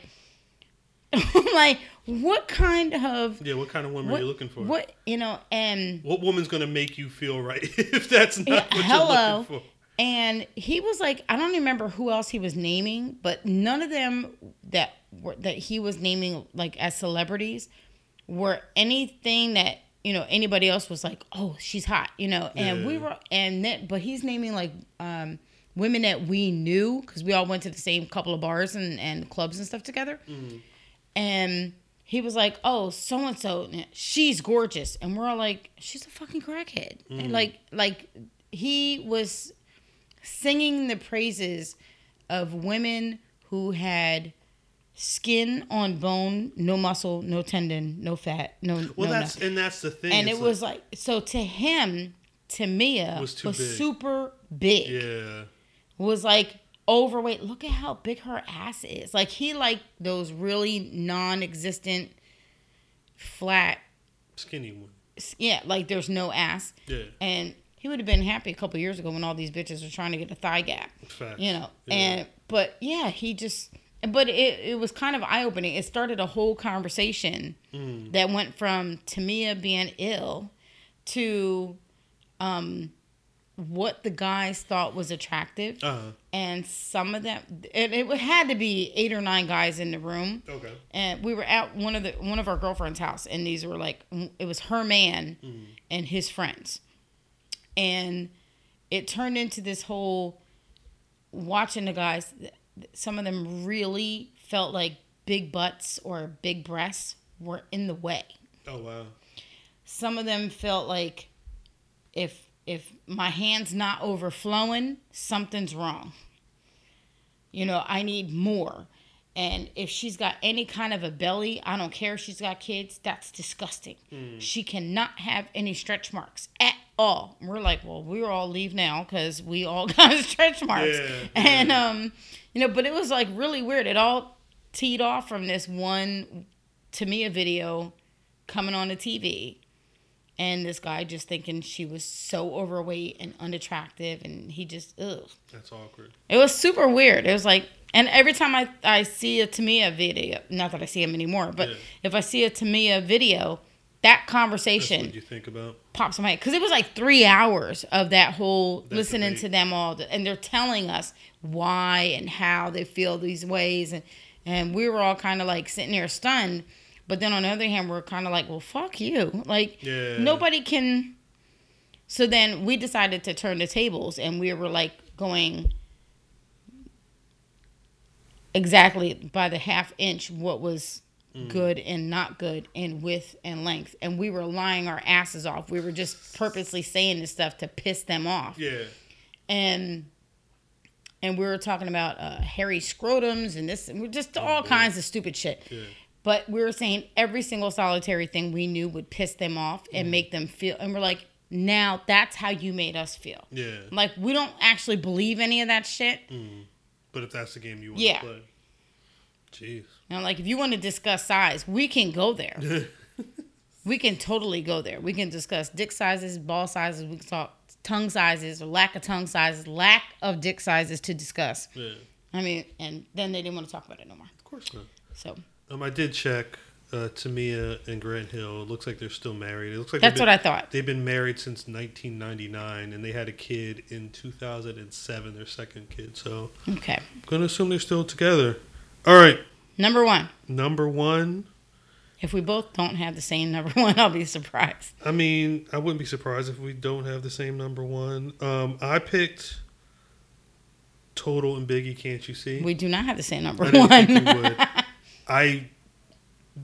like what kind of Yeah. What kind of woman what, are you looking for? what you know and What woman's gonna make you feel right if that's not Yeah, what hello. you're looking for? and he was like i don't remember who else he was naming but none of them that were that he was naming like as celebrities were anything that you know anybody else was like oh she's hot you know and we were and then but he's naming like um women that we knew because we all went to the same couple of bars and, and clubs and stuff together and he was like, "Oh, so and so, she's gorgeous," and we're all like, "She's a fucking crackhead." And mm. like, like he was singing the praises of women who had skin on bone, no muscle, no tendon, no fat, no. Well, no that's and that's the thing. and it's it was like so to him, Tamia Was was, super big yeah. was like overweight. Look at how big her ass is. Like he like those really non-existent, flat, Skinny one. yeah, like there's no ass. Yeah. And he would have been happy a couple years ago when all these bitches were trying to get a thigh gap. Facts. You know. Yeah. And but yeah, he just but it, it was kind of eye opening. It started a whole conversation Mm. that went from Tamia being ill to um what the guys thought was attractive Uh-huh. and some of them it, it had to be eight or nine guys in the room Okay. and we were at one of the one of our girlfriend's house and these were like it was her man and his friends and it turned into this whole watching the guys some of them really felt like big butts or big breasts were in the way Oh wow. some of them felt like if if my hand's not overflowing something's wrong. You know i need more. And if she's got any kind of a belly i don't care if she's got kids that's disgusting. She cannot have any stretch marks at all. We're like well we all leave now because we all got stretch marks. Yeah, and um you know but it was like really weird. It all teed off from this one Tamia video coming on the TV and this guy just thinking she was so overweight and unattractive and he just ugh. That's awkward. It was super weird. It was like and every time I, I see a Tamia video, not that I see him anymore, but Yeah. if I see a Tamia video, that conversation you think about. pops in my head because it was like three hours of that whole listening to them all, and they're telling us why and how they feel these ways, and and we were all kind of like sitting there stunned. But then on the other hand, we're kind of like, well, fuck you, like Yeah. nobody can. So then we decided to turn the tables, and we were like going exactly by the half inch what was good and not good in width and length. And we were lying our asses off. We were just purposely saying this stuff to piss them off. Yeah. And and we were talking about uh, hairy scrotums and this, and we're just all kinds of stupid shit. Yeah. But we were saying every single solitary thing we knew would piss them off and mm. make them feel. And we're like, now that's how you made us feel. Yeah. Like we don't actually believe any of that shit. Mm. But if that's the game you want Yeah. to play. Jeez. Now, like if you want to discuss size, we can go there. we can totally go there. We can discuss dick sizes, ball sizes. We can talk tongue sizes or lack of tongue sizes, lack of dick sizes to discuss. Yeah. I mean, and then they didn't want to talk about it no more. Of course not. So Um, I did check uh, Tamia and Grant Hill. It looks like they're still married. It looks like that's they've what I thought. They've been married since 1999, and they had a kid in 2007. Their second kid. So Okay. I'm gonna assume they're still together. All right, Number one. number one. If we both don't have the same number one, I'll be surprised. I mean, I wouldn't be surprised if we don't have the same number one. Um, I picked Total and Biggie. Can't you see? We do not have the same number one. think we would. I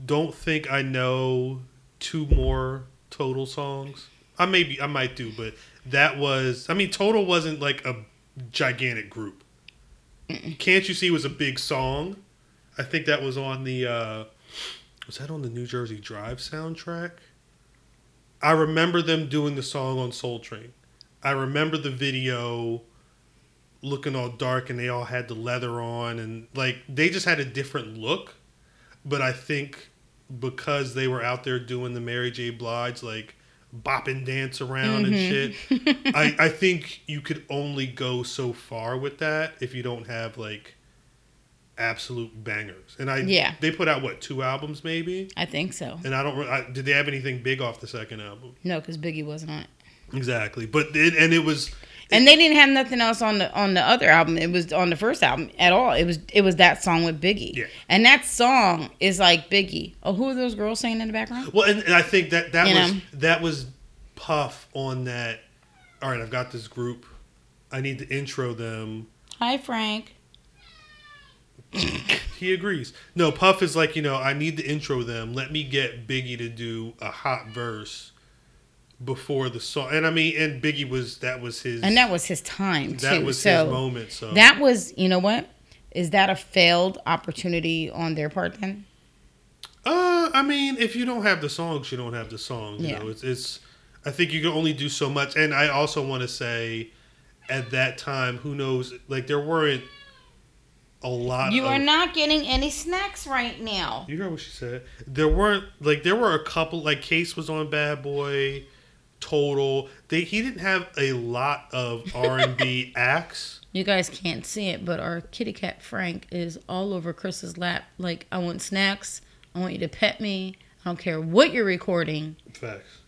don't think I know two more Total songs. I maybe I might do, but that was. I mean, Total wasn't like a gigantic group. Can't you see was a big song? I think that was on the. Uh, was that on the New Jersey Drive soundtrack? I remember them doing the song on Soul Train. I remember the video looking all dark and they all had the leather on and like they just had a different look. But I think because they were out there doing the Mary J. Blige like bop and dance around and mm-hmm. shit, I, I think you could only go so far with that if you don't have like absolute bangers. And I Yeah. they put out what two albums maybe, I think so. and I don't. I, did they have anything big off the second album? No, because Biggie wasn't on it. Exactly, but it, and it was And they didn't have nothing else on the on the other album. It was on the first album at all. It was it was that song with Biggie. Yeah. And that song is like Biggie. Oh, who are those girls singing in the background? Well, and, and I think that that You was know? that was Puff on that. All right, I've got this group. I need to intro them. Hi, Frank. He agrees. No, Puff is like you know I need to intro them. Let me get Biggie to do a hot verse before the song. And I mean, and Biggie was that was his And that was his time too. that was so his moment. So that was you know what? Is that a failed opportunity on their part then? Uh, I mean, if you don't have the songs, you don't have the songs. You Yeah. know, it's it's. I think you can only do so much, and I also want to say, at that time, who knows? Like there weren't a lot. You of, are not getting any snacks right now. You heard what she said. There weren't like there were a couple like Case was on Bad Boy, Total. They he didn't have a lot of R and B acts. You guys can't see it, but our kitty cat Frank is all over Chris's lap. Like, I want snacks. I want you to pet me. I don't care what you're recording. Facts.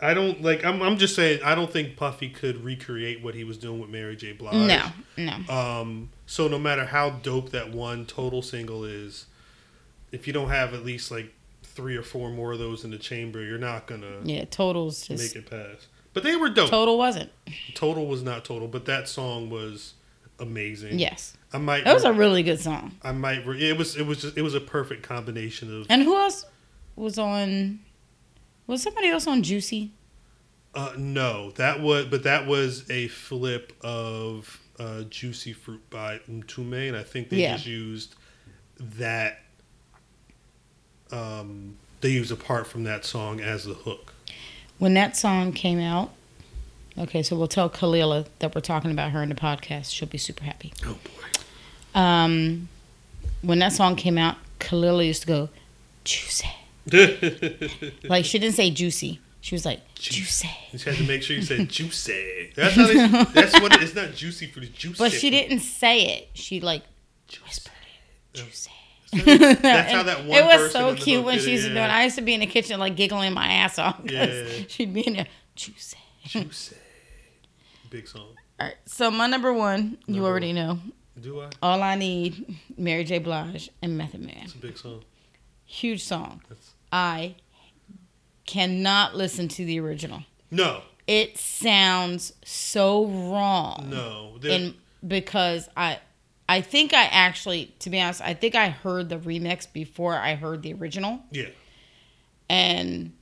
I don't like. I'm. I'm just saying. I don't think Puffy could recreate what he was doing with Mary J. Blige. No, no. Um. So no matter how dope that one total single is, if you don't have at least like three or four more of those in the chamber, you're not gonna Yeah, Total's make it past. But they were dope. Total wasn't. Total was not total, but that song was amazing. Yes. I might. That was a really good song. I might. re- It was. It was. Just, it was a perfect combination of. And who else was on. Was somebody else on Juicy? Uh, no, that was. But that was a flip of uh, "Juicy Fruit" by Mtume, and I think they Yeah. just used that. Um, they use a part from that song as the hook. When that song came out, okay, so we'll tell Kalila that we're talking about her in the podcast. She'll be super happy. Oh Um, when that song came out, Kalila used to go, Juicy. Like, she didn't say juicy. She was like, juicy. You just had to make sure you said juicy. That's how they, That's what it, it's not juicy for the juicy. But she didn't say it. She, like, whispered it. Juicy. That's how that one It was so cute when she used to do it. I used to be in the kitchen, like, giggling my ass off because Yeah. she'd be in there, juicy. Juicy. Big song. All right, so my number one, you Number already know. Do I? All I Need, Mary J. Blige, and Method Man. It's a big song. Huge song. That's- I cannot listen to the original. No, It sounds so wrong. no. And because I I think I actually to be honest, I think I heard the remix before I heard the original. yeah. And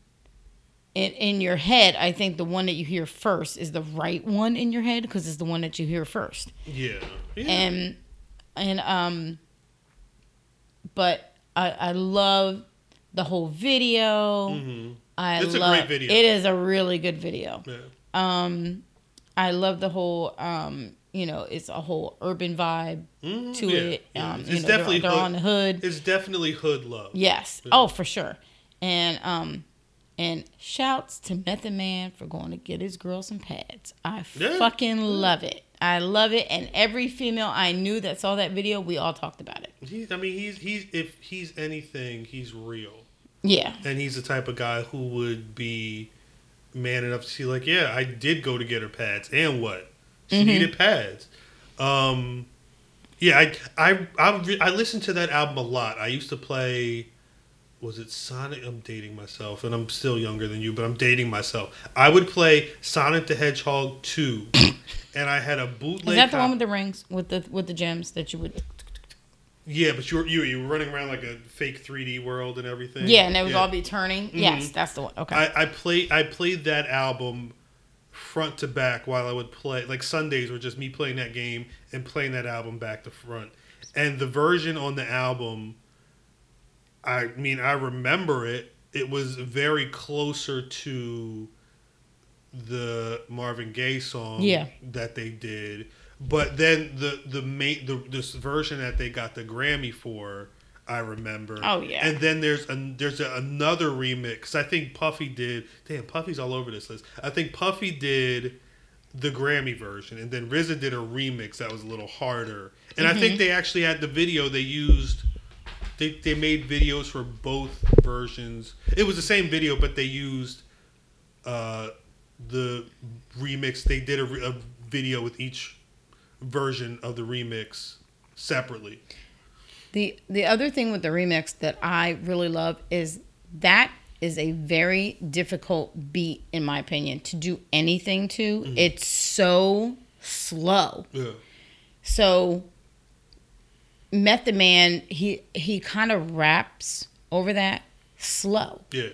in in your head, I think the one that you hear first is the right one in your head because it's the one that you hear first. Yeah. yeah. and and um but i i love the whole video Mm-hmm. i It's a love great video. it is a really good video yeah. um i love the whole um you know it's a whole urban vibe Mhm, to yeah, it yeah. um It's you know definitely they're, they're hood. on the hood It's definitely hood love. yes Yeah. oh for sure and um and shouts to Method Man for going to get his girl some pads. I fucking love it. I love it. And every female I knew that saw that video, we all talked about it. He, I mean, he's he's if he's anything, he's real, Yeah. and he's the type of guy who would be man enough to see like, yeah, I did go to get her pads, and what? She Mhm. needed pads. Um, yeah, I I I, re- I listened to that album a lot. I used to play. Was it Sonic? I'm dating myself, and I'm still younger than you, but I'm dating myself. I would play Sonic the Hedgehog 2, and I had a bootleg. Is that the cop- one with the rings with the with the gems that you would? Yeah, but you were you, you were running around like a fake 3D world and everything. Yeah, and it would all be turning. Yes, Mhm. that's the one. Okay. I, I play I played that album front to back while I would play like Sundays were just me playing that game and playing that album back to front. And the version on the album I mean I remember it. It was very closer to the Marvin Gaye song Yeah. that they did. But then the the main the this version that they got the Grammy for, I remember. Oh, yeah. And then there's an there's a, another remix. I think Puffy did. Damn, Puffy's all over this list. I think Puffy did the Grammy version, and then RZA did a remix that was a little harder. And I think they actually had the video. They used. They, they made videos for both versions. It was the same video, but they used uh, the remix. They did a, a video with each version of the remix separately. The the other thing with the remix that I really love is that is a very difficult beat in my opinion to do anything to. Mm-hmm. It's so slow. Yeah. So Method Man he he kind of raps over that slow. Yeah.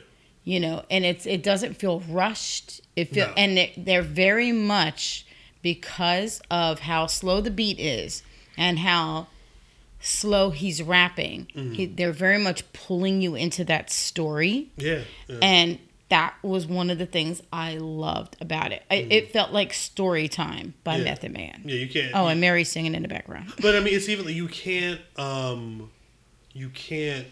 you know and it's it doesn't feel rushed it feel No. and it, they're very much because of how slow the beat is and how slow he's rapping Mm-hmm. he, they're very much pulling you into that story Yeah. yeah. and that was one of the things I loved about it. I, It felt like story time by Yeah. Method Man. Yeah, you can't. Oh, you- and Mary singing in the background. But I mean, it's even you can't. um You can't.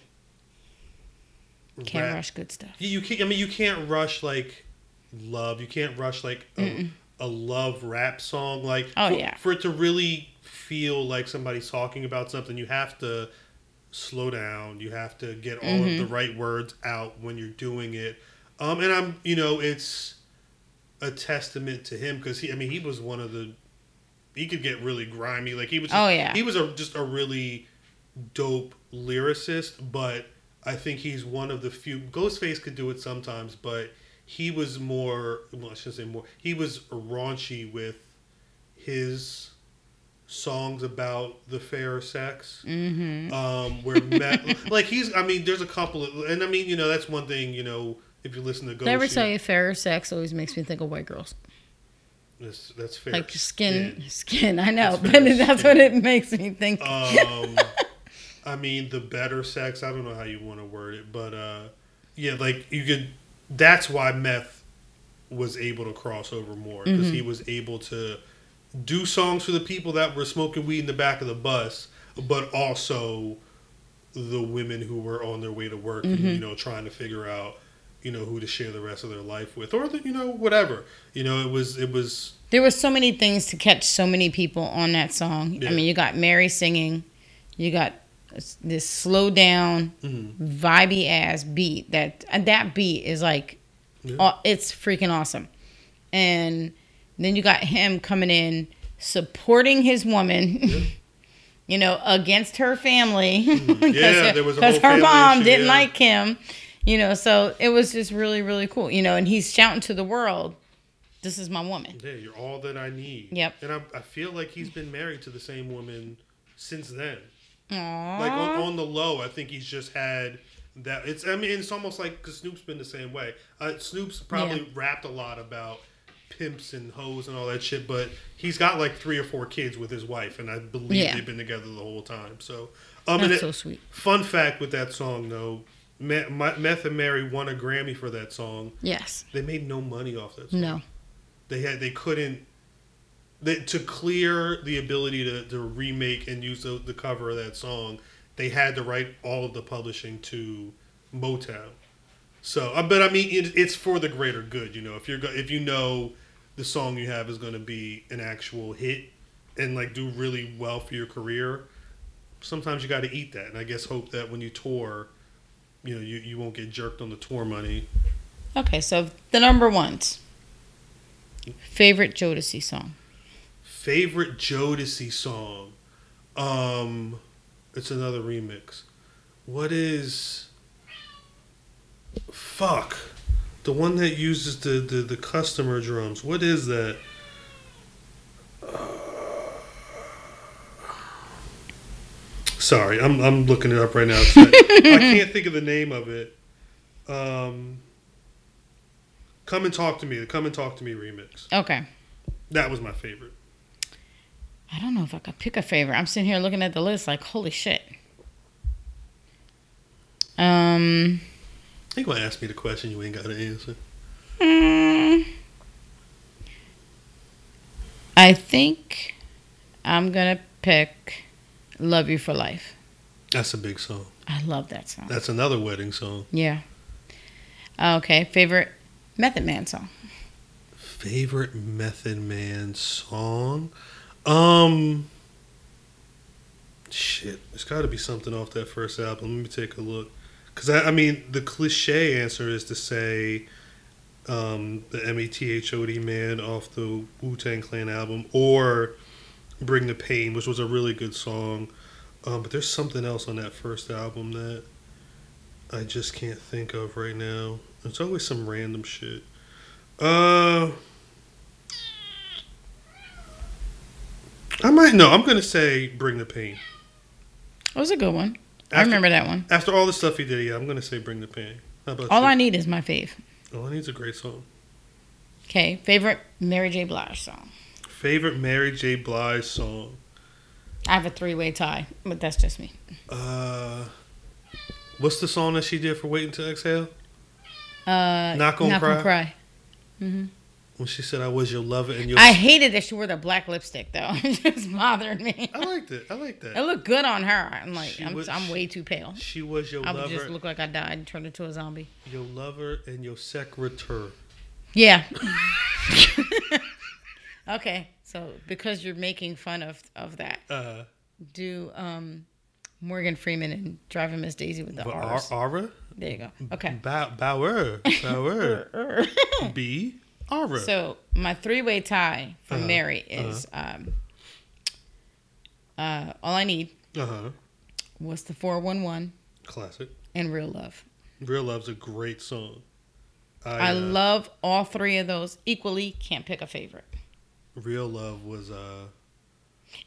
Can't rap- rush good stuff. You, you can't. I mean, you can't rush like love. You can't rush like a, a love rap song. Like Oh, for, yeah. for it to really feel like somebody's talking about something, you have to slow down. You have to get all Mm-hmm. of the right words out when you're doing it. Um, and I'm, you know, it's a testament to him because he. I mean, he was one of the. He could get really grimy. Like he was. Oh, yeah. He was a, just a really dope lyricist, but I think he's one of the few. Ghostface could do it sometimes, but he was more. Well, I shouldn't say more. He was raunchy with his songs about the fair sex. Mm-hmm. Um, where Meth, like he's. I mean, there's a couple of, and I mean, you know, that's one thing. You know, if you listen to Ghost, Did I ever you- tell you fairer sex always makes me think of white girls? that's, that's fair. Like skin, skin. skin. I know, That's but that's skin. what it makes me think. um i mean the better sex i don't know how you want to word it but uh yeah like you could that's why meth was able to cross over more because he mm-hmm. was able to do songs for the people that were smoking weed in the back of the bus but also the women who were on their way to work and mm-hmm. you know trying to figure out you know who to share the rest of their life with or the, you know whatever you know it was it was There were so many things to catch so many people on that song. Yeah. I mean, you got Mary singing, you got this slow down, mhm. vibey ass beat. That that beat is like, Yeah. it's freaking awesome. And then you got him coming in supporting his woman. You know, against her family, Mm-hmm. Yeah, there was a because her mom issue, didn't yeah. like him. You know, so it was just really, really cool. You know, and he's shouting to the world, "This is my woman." Yeah, you're all that I need. Yep. And I, I feel like he's been married to the same woman since then. Aww. Like on, on the low, I think he's just had that. It's I mean it's almost like because Snoop's been the same way. Uh, Snoop's probably Yeah. rapped a lot about pimps and hoes and all that shit, but he's got like three or four kids with his wife, and I believe Yeah. they've been together the whole time. So, um, That's it- so sweet. fun fact with that song though, Me- Me- Meth and Mary won a Grammy for that song. Yes. They made no money off that song No. they had they couldn't to clear the ability to, to remake and use the, the cover of that song they had to write all of the publishing to motown so uh, but i mean it, it's for the greater good you know if you're if you know the song you have is going to be an actual hit and like do really well for your career sometimes you got to eat that and i guess hope that when you tour you know you, you won't get jerked on the tour money Okay, so the number ones. Favorite Jodeci song. Favorite Jodeci song. Um it's another remix. What is fuck the one that uses the the, the customer drums. What is that? Sorry, I'm I'm looking it up right now. I, I can't think of the name of it. Um, Come and talk to me. The Come and talk to me remix. Okay. That was my favorite. I don't know if I could pick a favorite. I'm sitting here looking at the list like, holy shit. Um, I think gonna ask me the question you ain't got to answer. mm, I think I'm going to pick Love You for Life. That's a big song. I love that song. That's another wedding song. Yeah. Okay. Favorite Method Man song. Favorite Method Man song? Um, shit. There's got to be something off that first album. Let me take a look. Because I, I mean, the cliche answer is to say um, the M E T H O D Man off the Wu Tang Clan album, or Bring the Pain, which was a really good song. Um, but there's something else on that first album that I just can't think of right now. It's always some random shit. Uh, I might no. I'm gonna say "Bring the Pain." It was a good one. I remember that one. After all the stuff he did, yeah, I'm gonna say "Bring the Pain." How about All you? I Need is my fave. All I Need's a great song. Okay. Favorite Mary J. Blige song. Favorite Mary J. Blige song? I have a three way tie, but that's just me. Uh, what's the song that she did for "Waiting to Exhale"? Uh, Not Gonna Cry? Gonna cry. When she said, "I was your lover," and your I hated that she wore the black lipstick though. it just bothered me. I liked it. I liked that. It looked good on her. I'm like, She I'm, was- I'm way too pale. She was your lover. I just look like I died and turned into a zombie. your lover, and your secretary. Yeah. okay, so because you're making fun of of that, Uh, do um, Morgan Freeman and Driving Miss Daisy with the R's. Ar- Ara, There you go. Okay. Bow- Bauer, Bauer, B, Ara. So my three way tie for Uh-huh, Mary is um, uh, all I need uh huh. was the four one one Classic. and real love. Real Love's a great song. I uh, love all three of those equally. Can't pick a favorite. Real Love was uh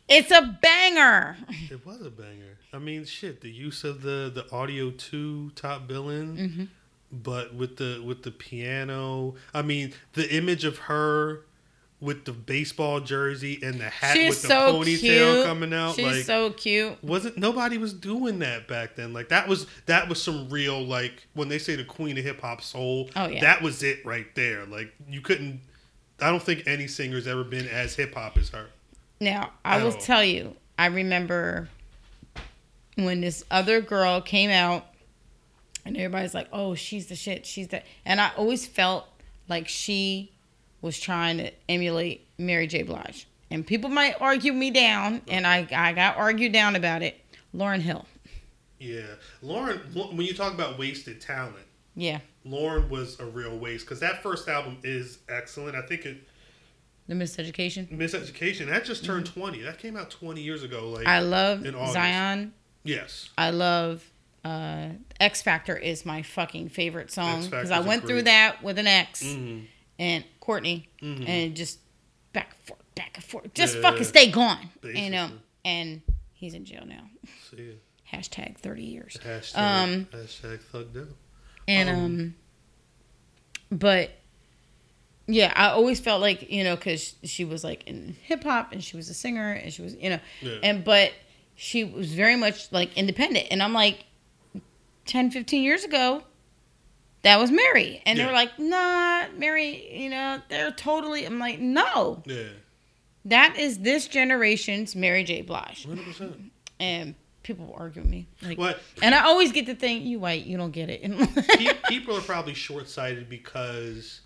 It's a banger. it was a banger. I mean shit, the use of the the audio 2 top billing Mm-hmm. But with the with the piano. I mean, the image of her with the baseball jersey and the hat She's with the so ponytail cute. coming out She's like so cute. wasn't nobody was doing that back then. Like that was that was some real like when they say the queen of hip hop soul. Oh, yeah. that was it right there. Like you couldn't. I don't think any singer's ever been as hip hop as her. Now, I will Oh. tell you, I remember when this other girl came out and everybody's like, oh, she's the shit. She's the. And I always felt like she was trying to emulate Mary J. Blige. And people might argue me down, and I, I got argued down about it. Lauryn Hill. Yeah, Lauryn. When you talk about wasted talent, Yeah. Lauryn was a real waste because that first album is excellent. I think it The Miseducation. Miseducation that just turned twenty. That came out twenty years ago. Like Mm-hmm. I love. Zion. yes, I love uh, Ex-Factor is my fucking favorite song because I went through that with an ex Mhm. and Courtney Mhm. and just back and forth, back and forth, just Yeah. fucking stay gone, you know. And he's in jail now. See Hashtag thirty years. hashtag Um, hashtag thugged out. And Um, um, but yeah, I always felt like you know because she was like in hip hop and she was a singer and she was you know Yeah. and but she was very much like independent and I'm like 10, 15 years ago. That was Mary, and they Yeah. were like, "Nah, Mary. You know, they're totally." I'm like, "No, Yeah, that is this generation's Mary J. Blige," hundred percent. and people will argue with me. Like, What and I always get the thing, "You white, you don't get it." people are probably short sighted because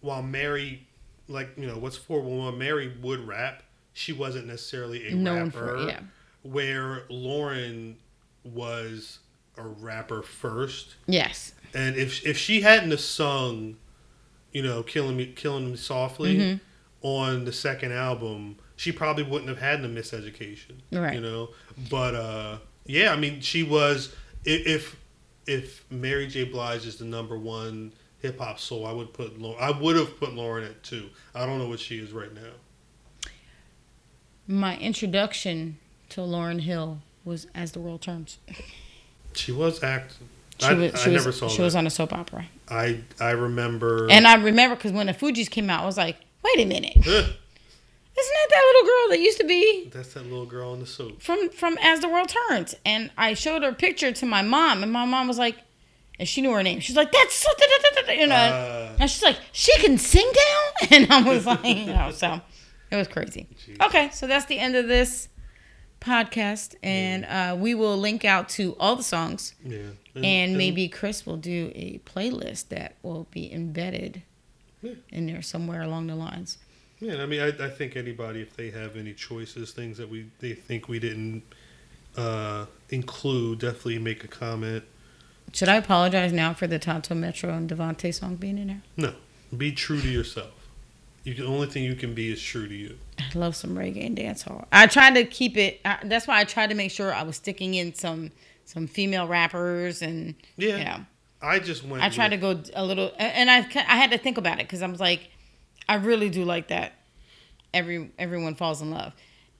while Mary, like you know, what's for while Mary would rap, she wasn't necessarily a Known rapper. for yeah. Where Lauryn was a rapper first, yes. and if if she hadn't have sung, you know, killing me, killing me softly Mhm. on the second album, she probably wouldn't have had the miseducation. Right. You know, but uh, yeah, I mean, she was if if Mary J. Blige is the number one hip hop soul, I would put Lauryn, I would have put Lauryn at two. I don't know what she is right now. My introduction to Lauryn Hill was As the World Turns. She was acting. She I, was, I she never was, saw She that. was on a soap opera. I I remember. And I remember because when the Fugees came out, I was like, wait a minute. Isn't that that little girl that used to be that's that little girl in the soap. from, from As the World Turns? And I showed her a picture to my mom, and my mom was like, and she knew her name. She's like, that's so, da, da, da, da, da," you know. Uh, and she's like, she can sing down? And I was like, you know, so it was crazy. Jeez. Okay, so that's the end of this podcast. And uh, we will link out to all the songs. yeah. And maybe Chris will do a playlist that will be embedded Yeah. in there somewhere along the lines. Yeah, I mean, I, I think anybody, if they have any choices, things that we they think we didn't uh, include, definitely make a comment. Should I apologize now for the Tanto Metro and Devonte song being in there? No, be true to yourself. You the only thing you can be is true to you. I love some reggae and dancehall. I tried to keep it. I, that's why I tried to make sure I was sticking in some some female rappers and Yeah, yeah. I just went. I tried to go a little, and I I had to think about it because I was like, I really do like that. Every everyone falls in love,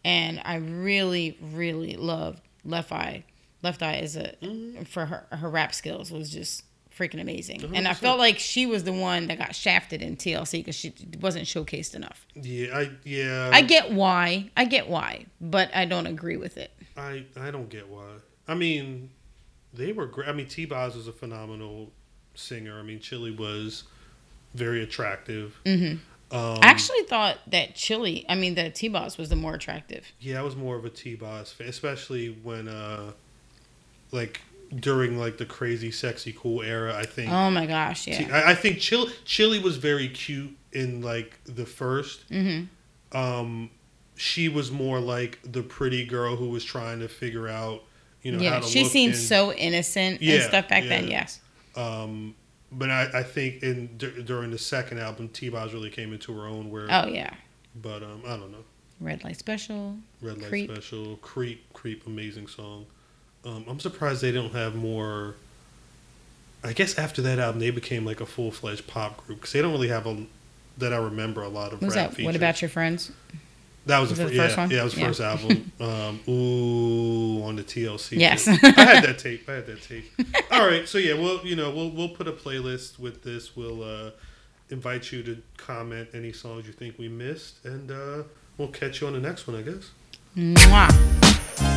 and I really really loved Left Eye. Left Eye is a mm-hmm. for her her rap skills was just freaking amazing, and I felt like she was the one that got shafted in TLC because she wasn't showcased enough. Yeah, I yeah. I get why, I get why, but I don't agree with it. I I don't get why. I mean, they were great. I mean, T. Boz was a phenomenal singer. I mean, Chili was very attractive. hmm Um, I actually thought that Chili, I mean, that T Boz was the more attractive. yeah, I was more of a T Boz fan, especially when, uh, like during like the crazy, sexy, cool era. I think Oh my gosh, yeah. I, I think Chili Chili was very cute in like the 1st mm-hmm. Um, she was more like the pretty girl who was trying to figure out, you know, how yeah, she seemed in- so innocent and Yeah, stuff back then. Yes. Um, but I, I think in d- during the second album, T Boz really came into her own. Where, Oh yeah. but um, I don't know. Red Light Special. Red Light Creep. Special, Creep, Creep, amazing song. Um, I'm surprised they don't have more. I guess after that album, they became like a full fledged pop group because they don't really have a that I remember a lot of What was rap that? features. What about your friends? that was, was the, fir- the yeah, first one? Yeah, that was the Yeah. first album. um, ooh, on the TLC. Yes. I had that tape. I had that tape. All right, so yeah, we'll you know we'll we'll put a playlist with this. We'll uh, invite you to comment any songs you think we missed, and uh, we'll catch you on the next one, I guess. Mwah.